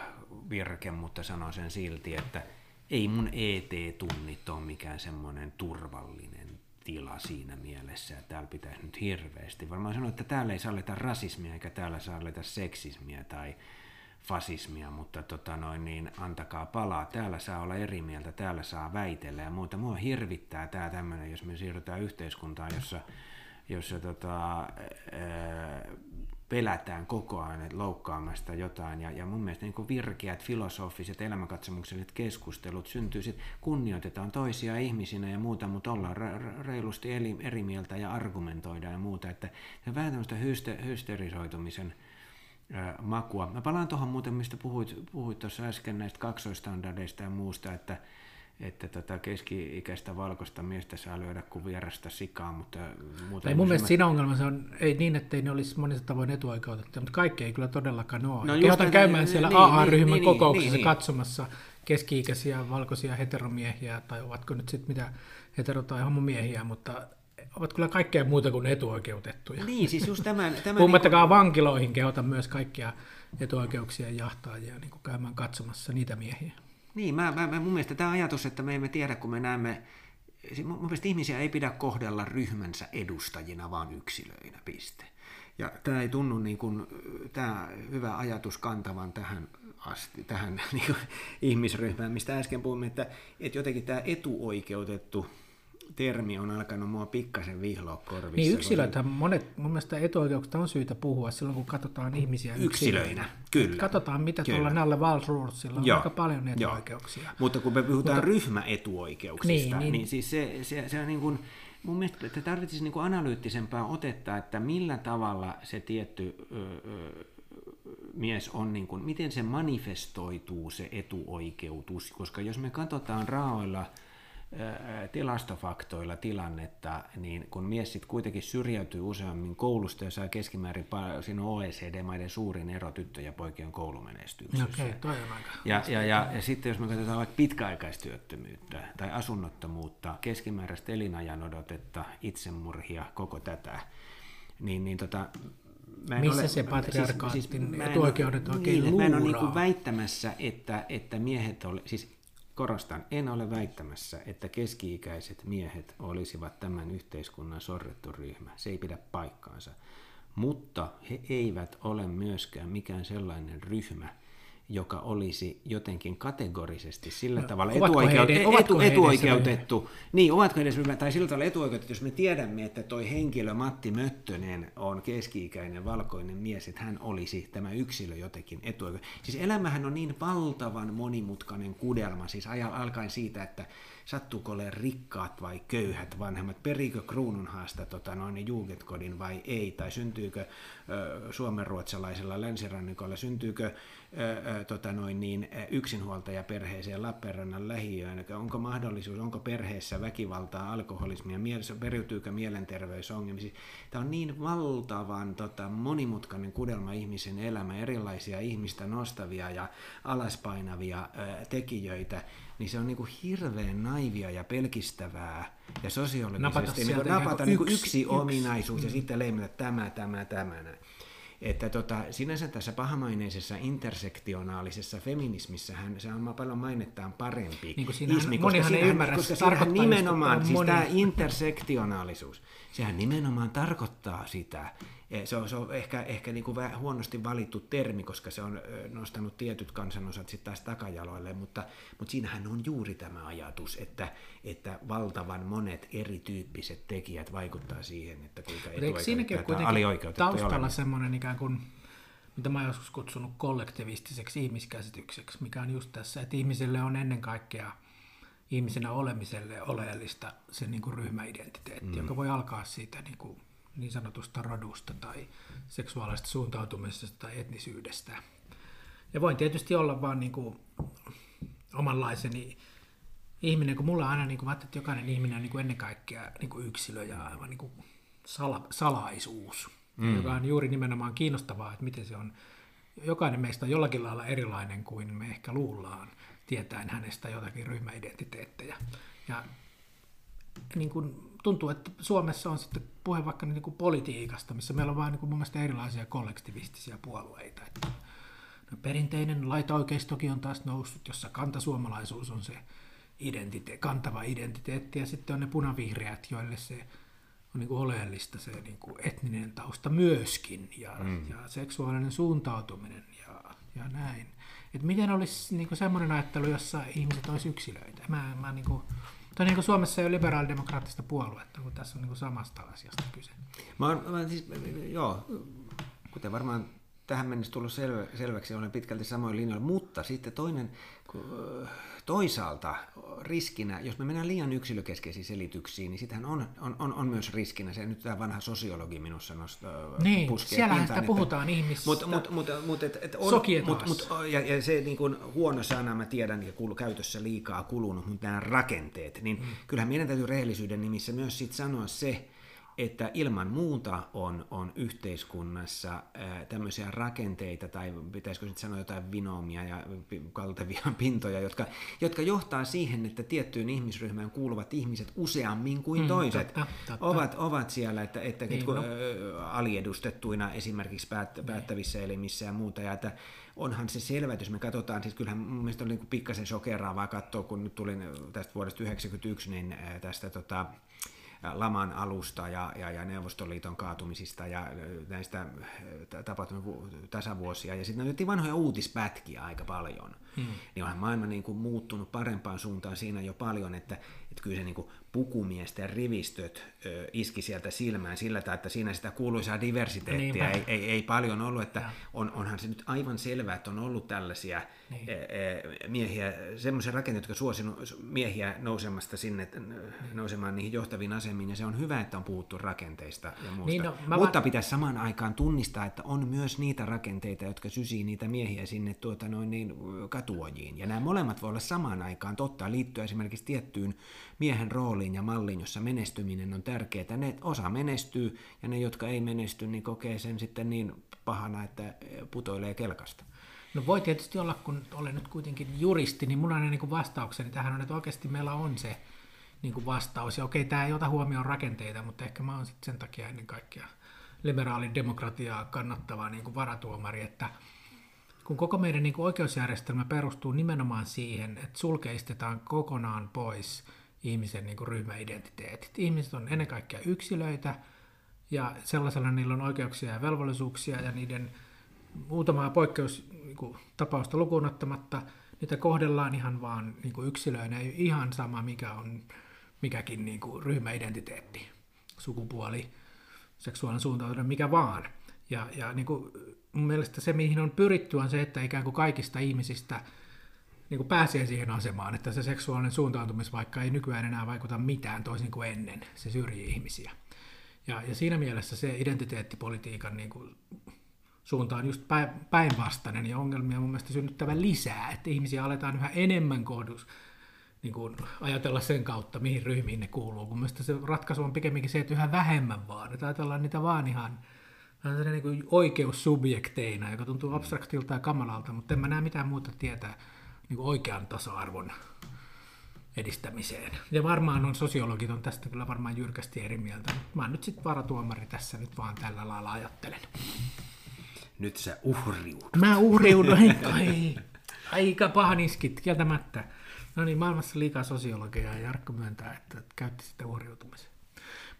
virke, mutta sanon sen silti, että ei mun ET-tunnit ole mikään semmoinen turvallinen tila siinä mielessä, että täällä pitäisi nyt hirveästi. Varmaan sanoa, että täällä ei sallita rasismia eikä täällä sallita seksismiä tai fasismia, mutta tota noin, niin antakaa palaa. Täällä saa olla eri mieltä, täällä saa väitellä ja muuta. Mua hirvittää tämä tämmöinen, jos me siirrytään yhteiskuntaan, jossa, jossa tota, ää, pelätään koko ajan loukkaamasta jotain. Ja, ja mun mielestä niin virkeät, filosofiset, elämänkatsomukselliset keskustelut syntyy sit, kunnioitetaan toisia ihmisinä ja muuta, mutta ollaan re- reilusti eri, eri mieltä ja argumentoidaan ja muuta. Että se on vähän tämmöistä hyste, hysterisoitumisen ää, makua. Mä palaan tuohon muuten, mistä puhuit, puhuit tuossa äsken näistä kaksoistandardeista ja muusta, että että tota keski-ikäistä valkoista miestä saa lyödä kuin vierasta sikaa, mutta muuten... Ei mun mielestä siinä ongelma se on, ei niin, ettei ne olisi monissa tavoin etuoikeutettuja, mutta kaikki ei kyllä todellakaan ole. No Kehotan käymään niin, siellä niin, AA-ryhmän niin, niin, kokouksessa niin, niin. katsomassa keski-ikäisiä valkoisia heteromiehiä, tai ovatko nyt sitten mitä hetero- tai homomiehiä, mutta ovat kyllä kaikkea muuta kuin etuoikeutettuja. Niin, siis just tämän... tämän Puhumattakaan vankiloihin, kehotan myös kaikkia etuoikeuksien jahtaajia niin kuin käymään katsomassa niitä miehiä. Niin, mä, mä, mä, mun mielestä tämä ajatus, että me emme tiedä, kun me näemme, siis mun mun mielestä ihmisiä ei pidä kohdella ryhmänsä edustajina, vaan yksilöinä, piste. Ja tämä ei tunnu niin kuin, tämä hyvä ajatus kantavan tähän asti, tähän niin kuin, ihmisryhmään, mistä äsken puhuimme, että, että jotenkin tämä etuoikeutettu termi on alkanut mua pikkasen vihloa korvissa. Niin yksilöithän monet, mun mielestä etuoikeuksista on syytä puhua silloin, kun katsotaan ihmisiä Yksilöinä, kyllä. Katsotaan, mitä Kyllä. tuolla Nalle Valsruursilla on Joo, aika paljon joo. etuoikeuksia. Mutta kun me puhutaan Mutta, ryhmäetuoikeuksista, Niin, niin, niin. siis se, se, se on niin kuin, mun mielestä että tarvitsisi niin kuin analyyttisempää otetta, että millä tavalla se tietty ö, ö, mies on, niin kuin, miten se manifestoituu se etuoikeutus, koska jos me katsotaan raaoilla ö, tilastofaktoilla tilannetta, niin kun mies sitten kuitenkin syrjäytyy useammin koulusta ja saa keskimäärin, siinä on OECD-maiden suurin ero tyttö- ja poikien koulumenestyksessä. Okei, okay, toi on aika. Ja, ja, ja, ja sitten jos me katsotaan vaikka pitkäaikaistyöttömyyttä tai asunnottomuutta, keskimääräistä elinajan odotetta, itsemurhia, koko tätä, niin, niin tota, mä en Missä se patriarkaatin mä en etuoikeudet ole- oikein niin, Mä en ole luuraa? niin väittämässä, että, että miehet ole, siis korostan, en ole väittämässä, että keski-ikäiset miehet olisivat tämän yhteiskunnan sorrettu ryhmä. Se ei pidä paikkaansa. Mutta he eivät ole myöskään mikään sellainen ryhmä, joka olisi jotenkin kategorisesti sillä No, tavalla etuoikeut, etu, etuoikeutettu. Niin, ovatko edes tai sillä tavalla etuoikeutettu, jos me tiedämme, että toi henkilö Matti Möttönen on keski-ikäinen valkoinen mies, että hän olisi tämä yksilö jotenkin etuoikeutettu. Siis elämähän on niin valtavan monimutkainen kudelma, siis alkaen siitä, että sattuuko olemaan rikkaat vai köyhät vanhemmat, perikö kruununhaasta tota, noin juugetkodin vai ei, tai syntyykö ö, suomenruotsalaisella länsirannikolla, syntyykö ö, ö, tota noin, niin, ö, yksinhuoltaja perheeseen Lappeenrannan lähiöön, onko mahdollisuus, onko perheessä väkivaltaa, alkoholismia, periytyykö mielenterveysongelmia. Tämä on niin valtavan tota, monimutkainen kudelma ihmisen elämä, erilaisia ihmistä nostavia ja alaspainavia ö, tekijöitä, niin se on niin kuin hirveän naivia ja pelkistävää ja sosiologisesti Napata niin napata niin kuin yksi- yksi, yksi. ominaisuus ja sitten leimata tämä, tämä, tämä. näin. Että tota, sinänsä tässä pahamaineisessa intersektionaalisessa feminismissähän se on paljon mainettaan parempi Niin kuin ismi, monihan ei ymmärrä, koska se siinähän nimenomaan, siis moni- tämä intersektionaalisuus, sehän nimenomaan tarkoittaa sitä, se on, se on ehkä, ehkä niin kuin huonosti valittu termi, koska se on nostanut tietyt kansanosat sitten taas takajaloille, mutta, mutta siinähän on juuri tämä ajatus, että, että valtavan monet erityyppiset tekijät vaikuttaa siihen, että kuinka etuoikeutettuja tai kuitenkin alioikeutettuja taustalla semmoinen ikään kuin, mitä mä joskus kutsunut kollektivistiseksi ihmiskäsitykseksi, mikä on just tässä, että ihmiselle on ennen kaikkea ihmisenä olemiselle oleellista se niin kuin ryhmäidentiteetti, mm. joka voi alkaa siitä niin kuin niin sanotusta rodusta tai seksuaalisesta suuntautumisesta tai etnisyydestä. Ja voin tietysti olla vaan niin kuin omanlaiseni ihminen, kun mulla on aina, niin kuin, että jokainen ihminen on niin kuin ennen kaikkea niin kuin yksilö ja aivan niin kuin sala, salaisuus, mm. joka on juuri nimenomaan kiinnostavaa, että miten se on. Jokainen meistä on jollakin lailla erilainen kuin me ehkä luullaan, tietäen hänestä jotakin ryhmäidentiteettejä. Ja niin kuin, tuntuu, että Suomessa on sitten puhe vaikka niin kuin politiikasta, missä meillä on vain niin kuin mun mielestä erilaisia kollektivistisia puolueita. Että no, perinteinen laitaoikeistokin on taas noussut, jossa kantasuomalaisuus on se identite- kantava identiteetti, ja sitten on ne punavihreät, joille se on niin kuin oleellista se niin kuin etninen tausta myöskin, ja, mm. ja seksuaalinen suuntautuminen ja, ja näin. Et miten olisi niin kuin semmoinen ajattelu, jossa ihmiset olisi yksilöitä? Mä, mä niin kuin, tai niin kuin Suomessa ei ole liberaalidemokraattista puoluetta, kun tässä on niin kuin samasta asiasta kyse. Mä oon, mä siis, joo, kuten varmaan tähän mennessä tullut selvä, selväksi, olen pitkälti samoin linjoilla, mutta sitten toinen, toisaalta riskinä, jos me mennään liian yksilökeskeisiin selityksiin, niin sitähän on, on, on, on myös riskinä, se nyt tämä vanha sosiologi minussa nostaa Niin, siellähän sitä puhutaan ihmisistä. Mutta mut, mut, mut, et, et on, mut, mut, ja, ja se niin kuin huono sana, mä tiedän, ja kuulu, käytössä liikaa kulunut, mutta nämä rakenteet, niin mm. kyllähän meidän täytyy rehellisyyden nimissä myös sit sanoa se, että ilman muuta on, on yhteiskunnassa ää, tämmöisiä rakenteita, tai pitäisikö sitten sanoa jotain vinoomia ja kaltevia pintoja, jotka, jotka johtaa siihen, että tiettyyn ihmisryhmään kuuluvat ihmiset useammin kuin mm, toiset totta, totta. Ovat, ovat siellä, että, että niin, no. aliedustettuina esimerkiksi päät, niin. päättävissä elimissä ja muuta, ja että onhan se selvä, että jos me katsotaan, siis kyllähän mun mielestä oli niin pikkasen shokeraavaa katsoa, kun nyt tulin tästä vuodesta 1991, niin tästä tota, laman alusta ja, ja, ja Neuvostoliiton kaatumisista ja näistä tapahtumista tasavuosia. Ja sitten otettiin vanhoja uutispätkiä aika paljon. Hmm. Niin onhan maailma niin kuin muuttunut parempaan suuntaan siinä jo paljon, että, että kyllä se niin kuin pukumiesten rivistöt ö, iski sieltä silmään sillä tavalla, että siinä sitä kuuluisaa diversiteettiä ei, ei, ei paljon ollut, että on, onhan se nyt aivan selvää, että on ollut tällaisia niin. miehiä, semmoisia rakenteita, jotka suosinut miehiä nousemasta sinne, nousemaan niihin johtaviin asemiin, ja se on hyvä, että on puhuttu rakenteista ja muusta. Niin, no, Mutta vaan... pitäisi samaan aikaan tunnistaa, että on myös niitä rakenteita, jotka sysii niitä miehiä sinne tuota, noin niin, katuojiin, ja nämä molemmat voi olla samaan aikaan totta, liittyä esimerkiksi tiettyyn miehen rooliin ja malliin, jossa menestyminen on tärkeää. Ne osa menestyy ja ne, jotka ei menesty, niin kokee sen sitten niin pahana, että putoilee kelkasta. No voi tietysti olla, kun olen nyt kuitenkin juristi, niin mun aina niin vastaukseni tähän on, että oikeasti meillä on se niin kuin vastaus. Ja okei, tämä ei ota huomioon rakenteita, mutta ehkä mä oon sitten sen takia ennen kaikkea liberaalin demokratiaa kannattava niin kuin varatuomari, että kun koko meidän niin kuin oikeusjärjestelmä perustuu nimenomaan siihen, että sulkeistetaan kokonaan pois ihmisen niin kuin ryhmäidentiteetit. Ihmiset on ennen kaikkea yksilöitä ja sellaisella niillä on oikeuksia ja velvollisuuksia ja niiden muutamaa poikkeustapausta niin lukuun ottamatta niitä kohdellaan ihan vaan niin kuin yksilöinä, ihan sama mikä on mikäkin niin kuin ryhmäidentiteetti, sukupuoli, seksuaalinen suuntautuminen, mikä vaan. Ja, ja niin kuin mun mielestä se, mihin on pyritty, on se, että ikään kuin kaikista ihmisistä – niin kuin pääsee siihen asemaan, että se seksuaalinen vaikka ei nykyään enää vaikuta mitään toisin kuin ennen. Se syrjii ihmisiä. Ja, ja siinä mielessä se identiteettipolitiikan niin kuin, suunta on just päinvastainen ja ongelmia mun mielestä synnyttävä lisää, että ihmisiä aletaan yhä enemmän kohdus, niin kuin ajatella sen kautta, mihin ryhmiin ne kuuluu. Kun mielestäni se ratkaisu on pikemminkin se, että yhä vähemmän vaan, että ajatellaan niitä vaan ihan niin kuin oikeussubjekteina, joka tuntuu abstraktilta ja kamalalta, mutta en mä näe mitään muuta tietää niin kuin oikean tasa-arvon edistämiseen. Ja varmaan on sosiologit on tästä kyllä varmaan jyrkästi eri mieltä. Mä oon nyt sitten varatuomari tässä nyt vaan tällä lailla ajattelen. Nyt sä uhriudut. Mä uhriudun. Ai, aika pahan iskit, kieltämättä. No niin, maailmassa liikaa sosiologia ja Jarkko myöntää, että käytti sitä uhriutumisen.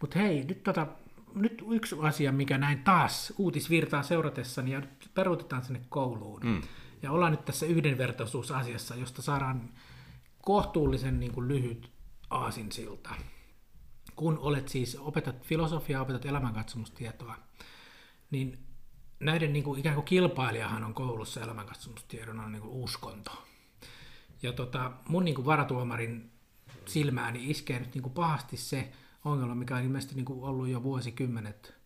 Mutta hei, nyt, tota, nyt yksi asia, mikä näin taas uutisvirtaa seuratessani ja peruutetaan sinne kouluun. Mm ja ollaan nyt tässä yhdenvertaisuusasiassa, josta saadaan kohtuullisen niin kuin lyhyt aasinsilta. Kun olet siis, opetat filosofiaa, opetat elämänkatsomustietoa, niin näiden niin kuin, ikään kuin kilpailijahan on koulussa elämänkatsomustiedon niin kuin uskonto. Ja tota, mun niin kuin varatuomarin silmääni iskee nyt niin kuin pahasti se ongelma, mikä on ilmeisesti niin kuin ollut jo vuosikymmenet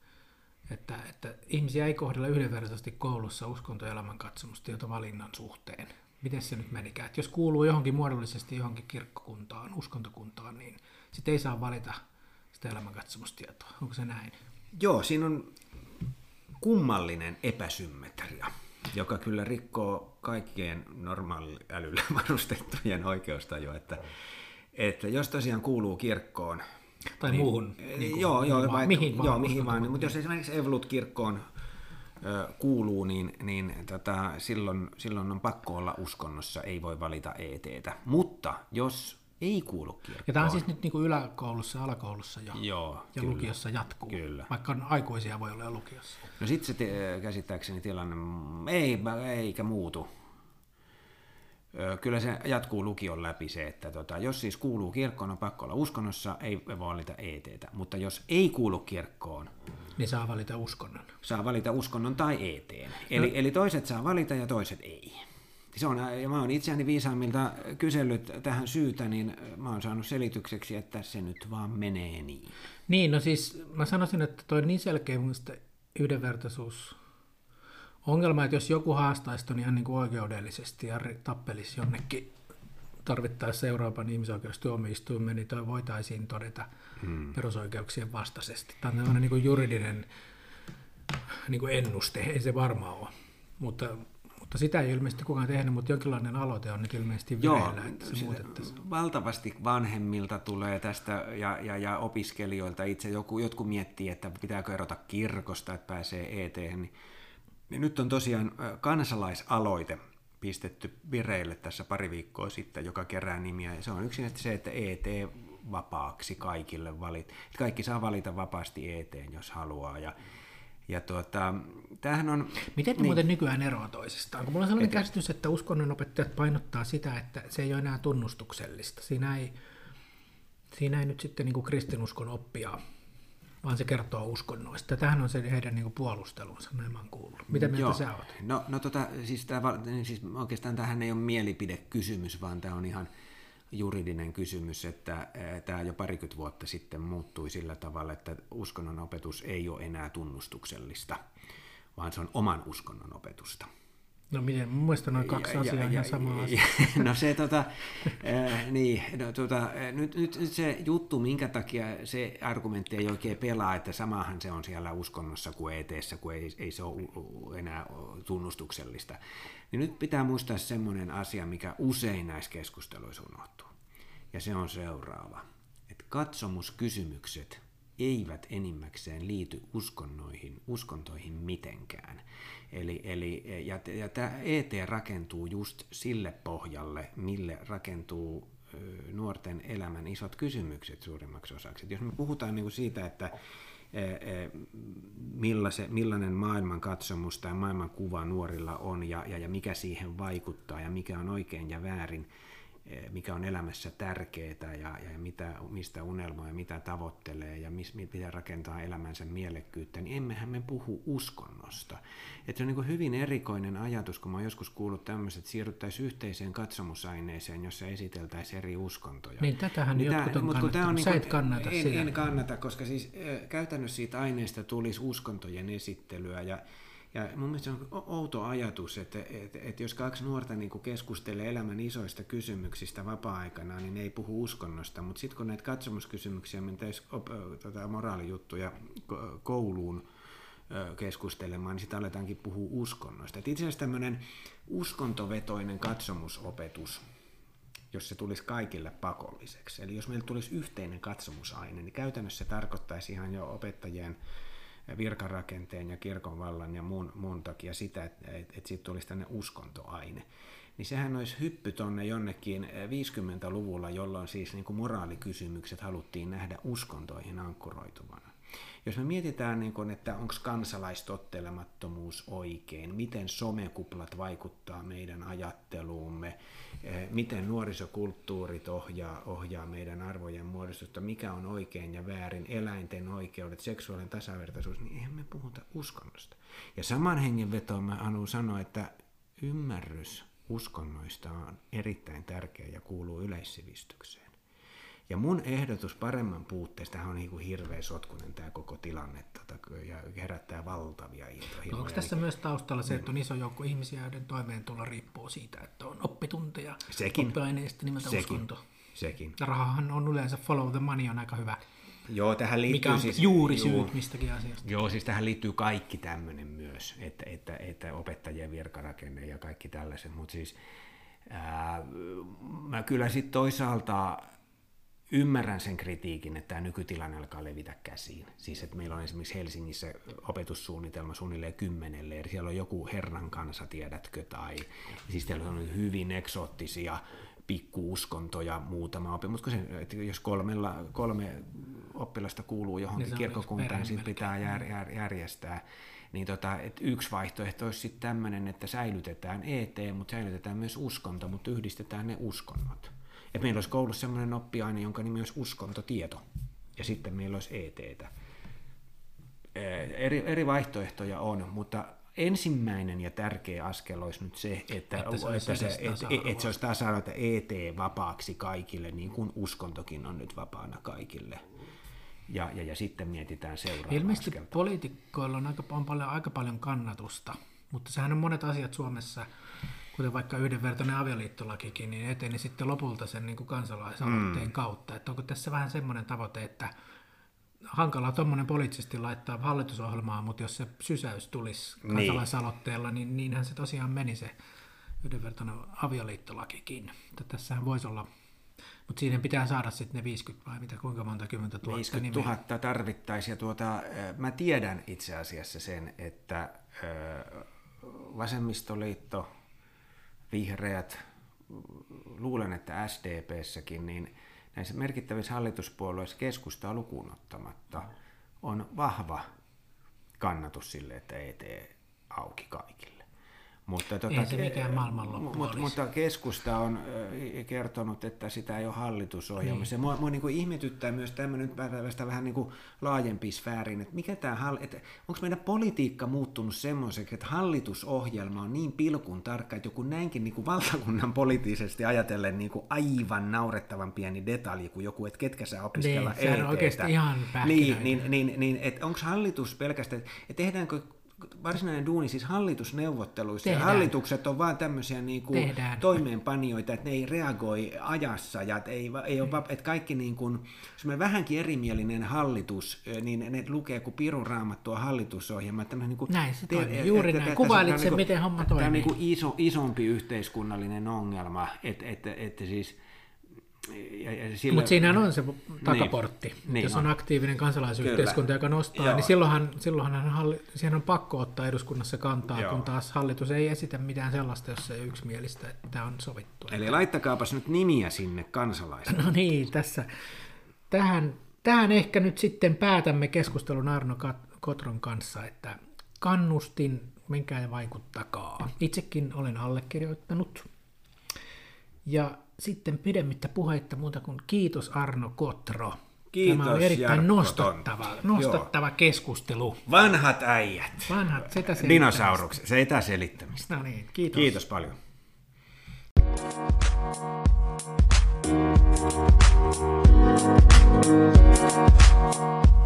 että, että ihmisiä ei kohdella yhdenvertaisesti koulussa uskonto- ja elämänkatsomustietovalinnan valinnan suhteen. Miten se nyt menikään? Että jos kuuluu johonkin muodollisesti johonkin kirkkokuntaan, uskontokuntaan, niin sitten ei saa valita sitä elämänkatsomustietoa. Onko se näin? Joo, siinä on kummallinen epäsymmetria, joka kyllä rikkoo kaikkien normaaliälyllä varustettujen oikeustajua, että, että jos tosiaan kuuluu kirkkoon, tai niin, muuhun. Niin kuin, joo, joo, vaikka, mihin vaan. Joo, mihin vaan. Mutta jos esimerkiksi Evolut-kirkkoon ö, kuuluu, niin, niin tota, silloin, silloin on pakko olla uskonnossa, ei voi valita ETtä. Mutta jos ei kuulu kirkkoon. Ja tämä on siis nyt niin kuin yläkoulussa ja alakoulussa jo. Joo, ja kyllä, lukiossa jatkuu. Kyllä. Vaikka on aikuisia voi olla jo lukiossa. No sitten se te, käsittääkseni tilanne ei, eikä muutu. Kyllä se jatkuu lukion läpi se, että tota, jos siis kuuluu kirkkoon, on pakko olla uskonnossa, ei valita ETtä. Mutta jos ei kuulu kirkkoon, niin saa valita uskonnon. Saa valita uskonnon tai ET. Eli, no. eli toiset saa valita ja toiset ei se on, ja mä oon itseäni viisaammilta kysellyt tähän syytä, niin mä oon saanut selitykseksi, että se nyt vaan menee niin. Niin, no siis mä sanoisin, että toi niin selkeä mun yhdenvertaisuus ongelma, että jos joku haastaisi ton ihan niin kuin oikeudellisesti ja tappelisi jonnekin tarvittaessa Euroopan ihmisoikeustuomioistuimeen, niin toi voitaisiin todeta hmm. perusoikeuksien vastaisesti. Tämä on niin kuin juridinen niin kuin ennuste, ei se varmaan ole. Mutta mutta sitä ei ilmeisesti kukaan tehnyt, mutta jonkinlainen aloite on nyt ilmeisesti vireillä, että se Valtavasti vanhemmilta tulee tästä ja, ja, ja opiskelijoilta itse. Joku, jotkut miettii, että pitääkö erota kirkosta, että pääsee ET. Niin, niin nyt on tosiaan kansalaisaloite pistetty vireille tässä pari viikkoa sitten, joka kerää nimiä. Ja se on yksinkertaisesti se, että ET vapaaksi kaikille valit. Kaikki saa valita vapaasti ET, jos haluaa. Ja, ja tuota, tämähän on... Miten ne niin, muuten nykyään eroaa toisistaan? Kun mulla on sellainen et, käsitys, että uskonnonopettajat painottaa sitä, että se ei ole enää tunnustuksellista. Siinä ei, siinä ei nyt sitten niin kristinuskon oppia, vaan se kertoo uskonnoista. Tähän on se heidän niin puolustelunsa, näin mä oon kuullut. Mitä mieltä Joo. sä oot? No, no tota, siis, tää, siis oikeastaan tähän ei ole mielipidekysymys, vaan tämä on ihan juridinen kysymys, että tämä jo parikymmentä vuotta sitten muuttui sillä tavalla, että uskonnon opetus ei ole enää tunnustuksellista, vaan se on oman uskonnon opetusta. No miten, mun mielestä noin kaksi ja, asiaa ja, ihan sama asia. No se tota, äh, niin, no, tota, nyt, nyt, nyt, se juttu, minkä takia se argumentti ei oikein pelaa, että samahan se on siellä uskonnossa kuin eteessä, kun ei, ei se ole enää tunnustuksellista. Niin nyt pitää muistaa semmoinen asia, mikä usein näissä keskusteluissa unohtuu. Ja se on seuraava. Että katsomuskysymykset eivät enimmäkseen liity uskonnoihin, uskontoihin mitenkään. Eli, eli, ja, ja tämä ET rakentuu just sille pohjalle, mille rakentuu nuorten elämän isot kysymykset suurimmaksi osaksi. Et jos me puhutaan niin kuin siitä, että millainen, millainen maailmankatsomus tai maailmankuva nuorilla on ja, ja, ja mikä siihen vaikuttaa ja mikä on oikein ja väärin, mikä on elämässä tärkeää ja, ja mitä, mistä unelmoi ja mitä tavoittelee ja mis, miten rakentaa elämänsä mielekkyyttä, niin emmehän me puhu uskonnosta. Et se on niin hyvin erikoinen ajatus, kun mä oon joskus kuullut tämmöiset, että siirryttäisiin yhteiseen katsomusaineeseen, jossa esiteltäisiin eri uskontoja. Niin tätähän niin jotkut on kannattanut. On niin Sä et kannata en, sitä. En kannata, koska siis äh, käytännössä siitä aineesta tulisi uskontojen esittelyä ja ja mun mielestä se on outo ajatus, että, että, että jos kaksi nuorta niin kuin keskustelee elämän isoista kysymyksistä vapaa-aikana, niin ne ei puhu uskonnosta, mutta sitten kun näitä katsomuskysymyksiä mentäisiin tota, moraalijuttuja kouluun keskustelemaan, niin sitten aletaankin puhua uskonnosta. Et itse asiassa tämmöinen uskontovetoinen katsomusopetus, jos se tulisi kaikille pakolliseksi, eli jos meillä tulisi yhteinen katsomusaine, niin käytännössä se tarkoittaisi ihan jo opettajien virkarakenteen ja kirkon vallan ja muun, muun takia sitä, että, että, että siitä tulisi tänne uskontoaine. Niin sehän olisi hyppy tuonne jonnekin 50-luvulla, jolloin siis niin kuin moraalikysymykset haluttiin nähdä uskontoihin ankkuroituvana. Jos me mietitään, niin kuin, että onko kansalaistottelemattomuus oikein, miten somekuplat vaikuttaa meidän ajatteluumme, eh, miten nuorisokulttuurit ohjaa, ohjaa meidän arvojen muodostusta, mikä on oikein ja väärin, eläinten oikeudet, seksuaalinen tasavertaisuus, niin eihän me puhuta uskonnosta. Ja saman hengenvetoon mä haluan sanoa, että ymmärrys uskonnoista on erittäin tärkeä ja kuuluu yleissivistykseen. Ja mun ehdotus paremman puutteesta, on niin kuin hirveä sotkunen tämä koko tilanne tota, ja herättää valtavia intohimoja. No onko tässä myös taustalla se, että on iso joukko ihmisiä, joiden toimeentulo riippuu siitä, että on oppitunteja, Sekin. oppiaineista nimeltä Sekin. uskonto. Sekin. Ja rahahan on yleensä follow the money on aika hyvä, Joo, tähän liittyy mikä on siis... juuri juu, syyt mistäkin asiasta. Joo, siis tähän liittyy kaikki tämmöinen myös, että, että, että opettajien virkarakenne ja kaikki tällaiset, mutta siis ää, mä kyllä sitten toisaalta ymmärrän sen kritiikin, että tämä nykytilanne alkaa levitä käsiin. Siis että meillä on esimerkiksi Helsingissä opetussuunnitelma suunnilleen kymmenelle, ja siellä on joku Herran kansa, tiedätkö, tai siis siellä on hyvin eksoottisia pikkuuskontoja muutama oppi, mutta se, että jos kolmella, kolme oppilasta kuuluu Niin johonkin on kirkkokuntaan, niin perhe pitää jär, jär, järjestää. Niin tota, et yksi vaihtoehto olisi sitten tämmöinen, että säilytetään ET, mutta säilytetään myös uskonto, mutta yhdistetään ne uskonnot. Et meillä olisi koulussa semmoinen oppiaine, jonka nimi olisi uskontotieto, ja sitten meillä olisi ETtä. Eri, eri vaihtoehtoja on, mutta ensimmäinen ja tärkeä askel olisi nyt se, että, Että se olisi että, se, että, että se olisi tasa että ET vapaaksi kaikille, niin kuin uskontokin on nyt vapaana kaikille. Ja, ja, ja sitten mietitään seuraava Ilmeisesti askel. poliitikkoilla on aika, on paljon, aika paljon kannatusta, mutta sehän on monet asiat Suomessa, kuten vaikka yhdenvertainen avioliittolakikin, niin eteni sitten lopulta sen niin kuin kansalaisaloitteen mm. kautta. Että onko tässä vähän semmoinen tavoite, että hankalaa tuommoinen poliittisesti laittaa hallitusohjelmaan, mutta jos se sysäys tulisi Niin. kansalaisaloitteella, niin niinhän se tosiaan meni se yhdenvertainen avioliittolakikin. Että tässähän voisi olla, mutta siihen pitää saada sitten ne 50 vai mitä, kuinka monta kymmentä tuhatta 50 nimeä. 000 tarvittaisiin. Ja tuota, mä tiedän itse asiassa sen, että vasemmistoliitto, vihreät, luulen, että SDPssäkin, niin näissä merkittävissä hallituspuolueissa keskustaa lukuun ottamatta on vahva kannatus sille, että ET auki kaikille. Mutta, Ei se mikään maailmanloppu mut, olisi. mutta keskusta on kertonut, että sitä ei ole hallitusohjelmassa. Niin. Mua, mua niin kuin ihmetyttää myös tämmöinen vähän niin kuin laajempi sfääriin, että mikä tämä, että onko meidän politiikka muuttunut semmoiseksi, että hallitusohjelma on niin pilkun tarkka, että joku näinkin niin kuin valtakunnan poliittisesti ajatellen niin kuin aivan naurettavan pieni detalji kuin joku, että ketkä saa opiskella Niin, on oikeasti ihan Niin, niin, niin, niin että onko hallitus pelkästään, että tehdäänkö varsinainen duuni siis hallitusneuvotteluissa, ja Tehdään. hallitukset on vaan tämmöisiä niin kuin Tehdään. toimeenpanijoita, että ne ei reagoi ajassa, ja että, ei, ei ole, että kaikki niin kuin, semmoinen vähänkin erimielinen hallitus, niin ne lukee kuin pirun raamattua hallitusohjelma. Tämmöinen niin kuin, Näin se toimii, juuri näin. Kuvailit sen, miten homma Tämä on toimii. niin kuin iso, isompi yhteiskunnallinen ongelma, että, että, että siis ja, sillä, Mutta siinähän on se takaportti. Niin, Niin, Jos on on. aktiivinen kansalaisyhteiskunta, Kyllä. joka nostaa, Joo. niin silloinhan, silloinhan halli, siihen on pakko ottaa eduskunnassa kantaa, Joo. kun taas hallitus ei esitä mitään sellaista, jos ei ole yksimielistä, että tämä on sovittu. Eli laittakaapa nyt nimiä sinne kansalaisille. No niin, tässä. Tähän, tähän ehkä nyt sitten päätämme keskustelun Arno Kotron kanssa, että kannustin, menkää ja vaikuttakaa. Itsekin olen allekirjoittanut. Ja sitten pidemmittä puheitta muuta kuin kiitos Arno Kotro. Kiitos, Tämä oli erittäin Jarkko nostattava, nostattava keskustelu. Vanhat äijät. Vanhat sitä selittämistä. Dinosaurukset, se etäselittämistä. No niin, kiitos. Kiitos paljon. Thank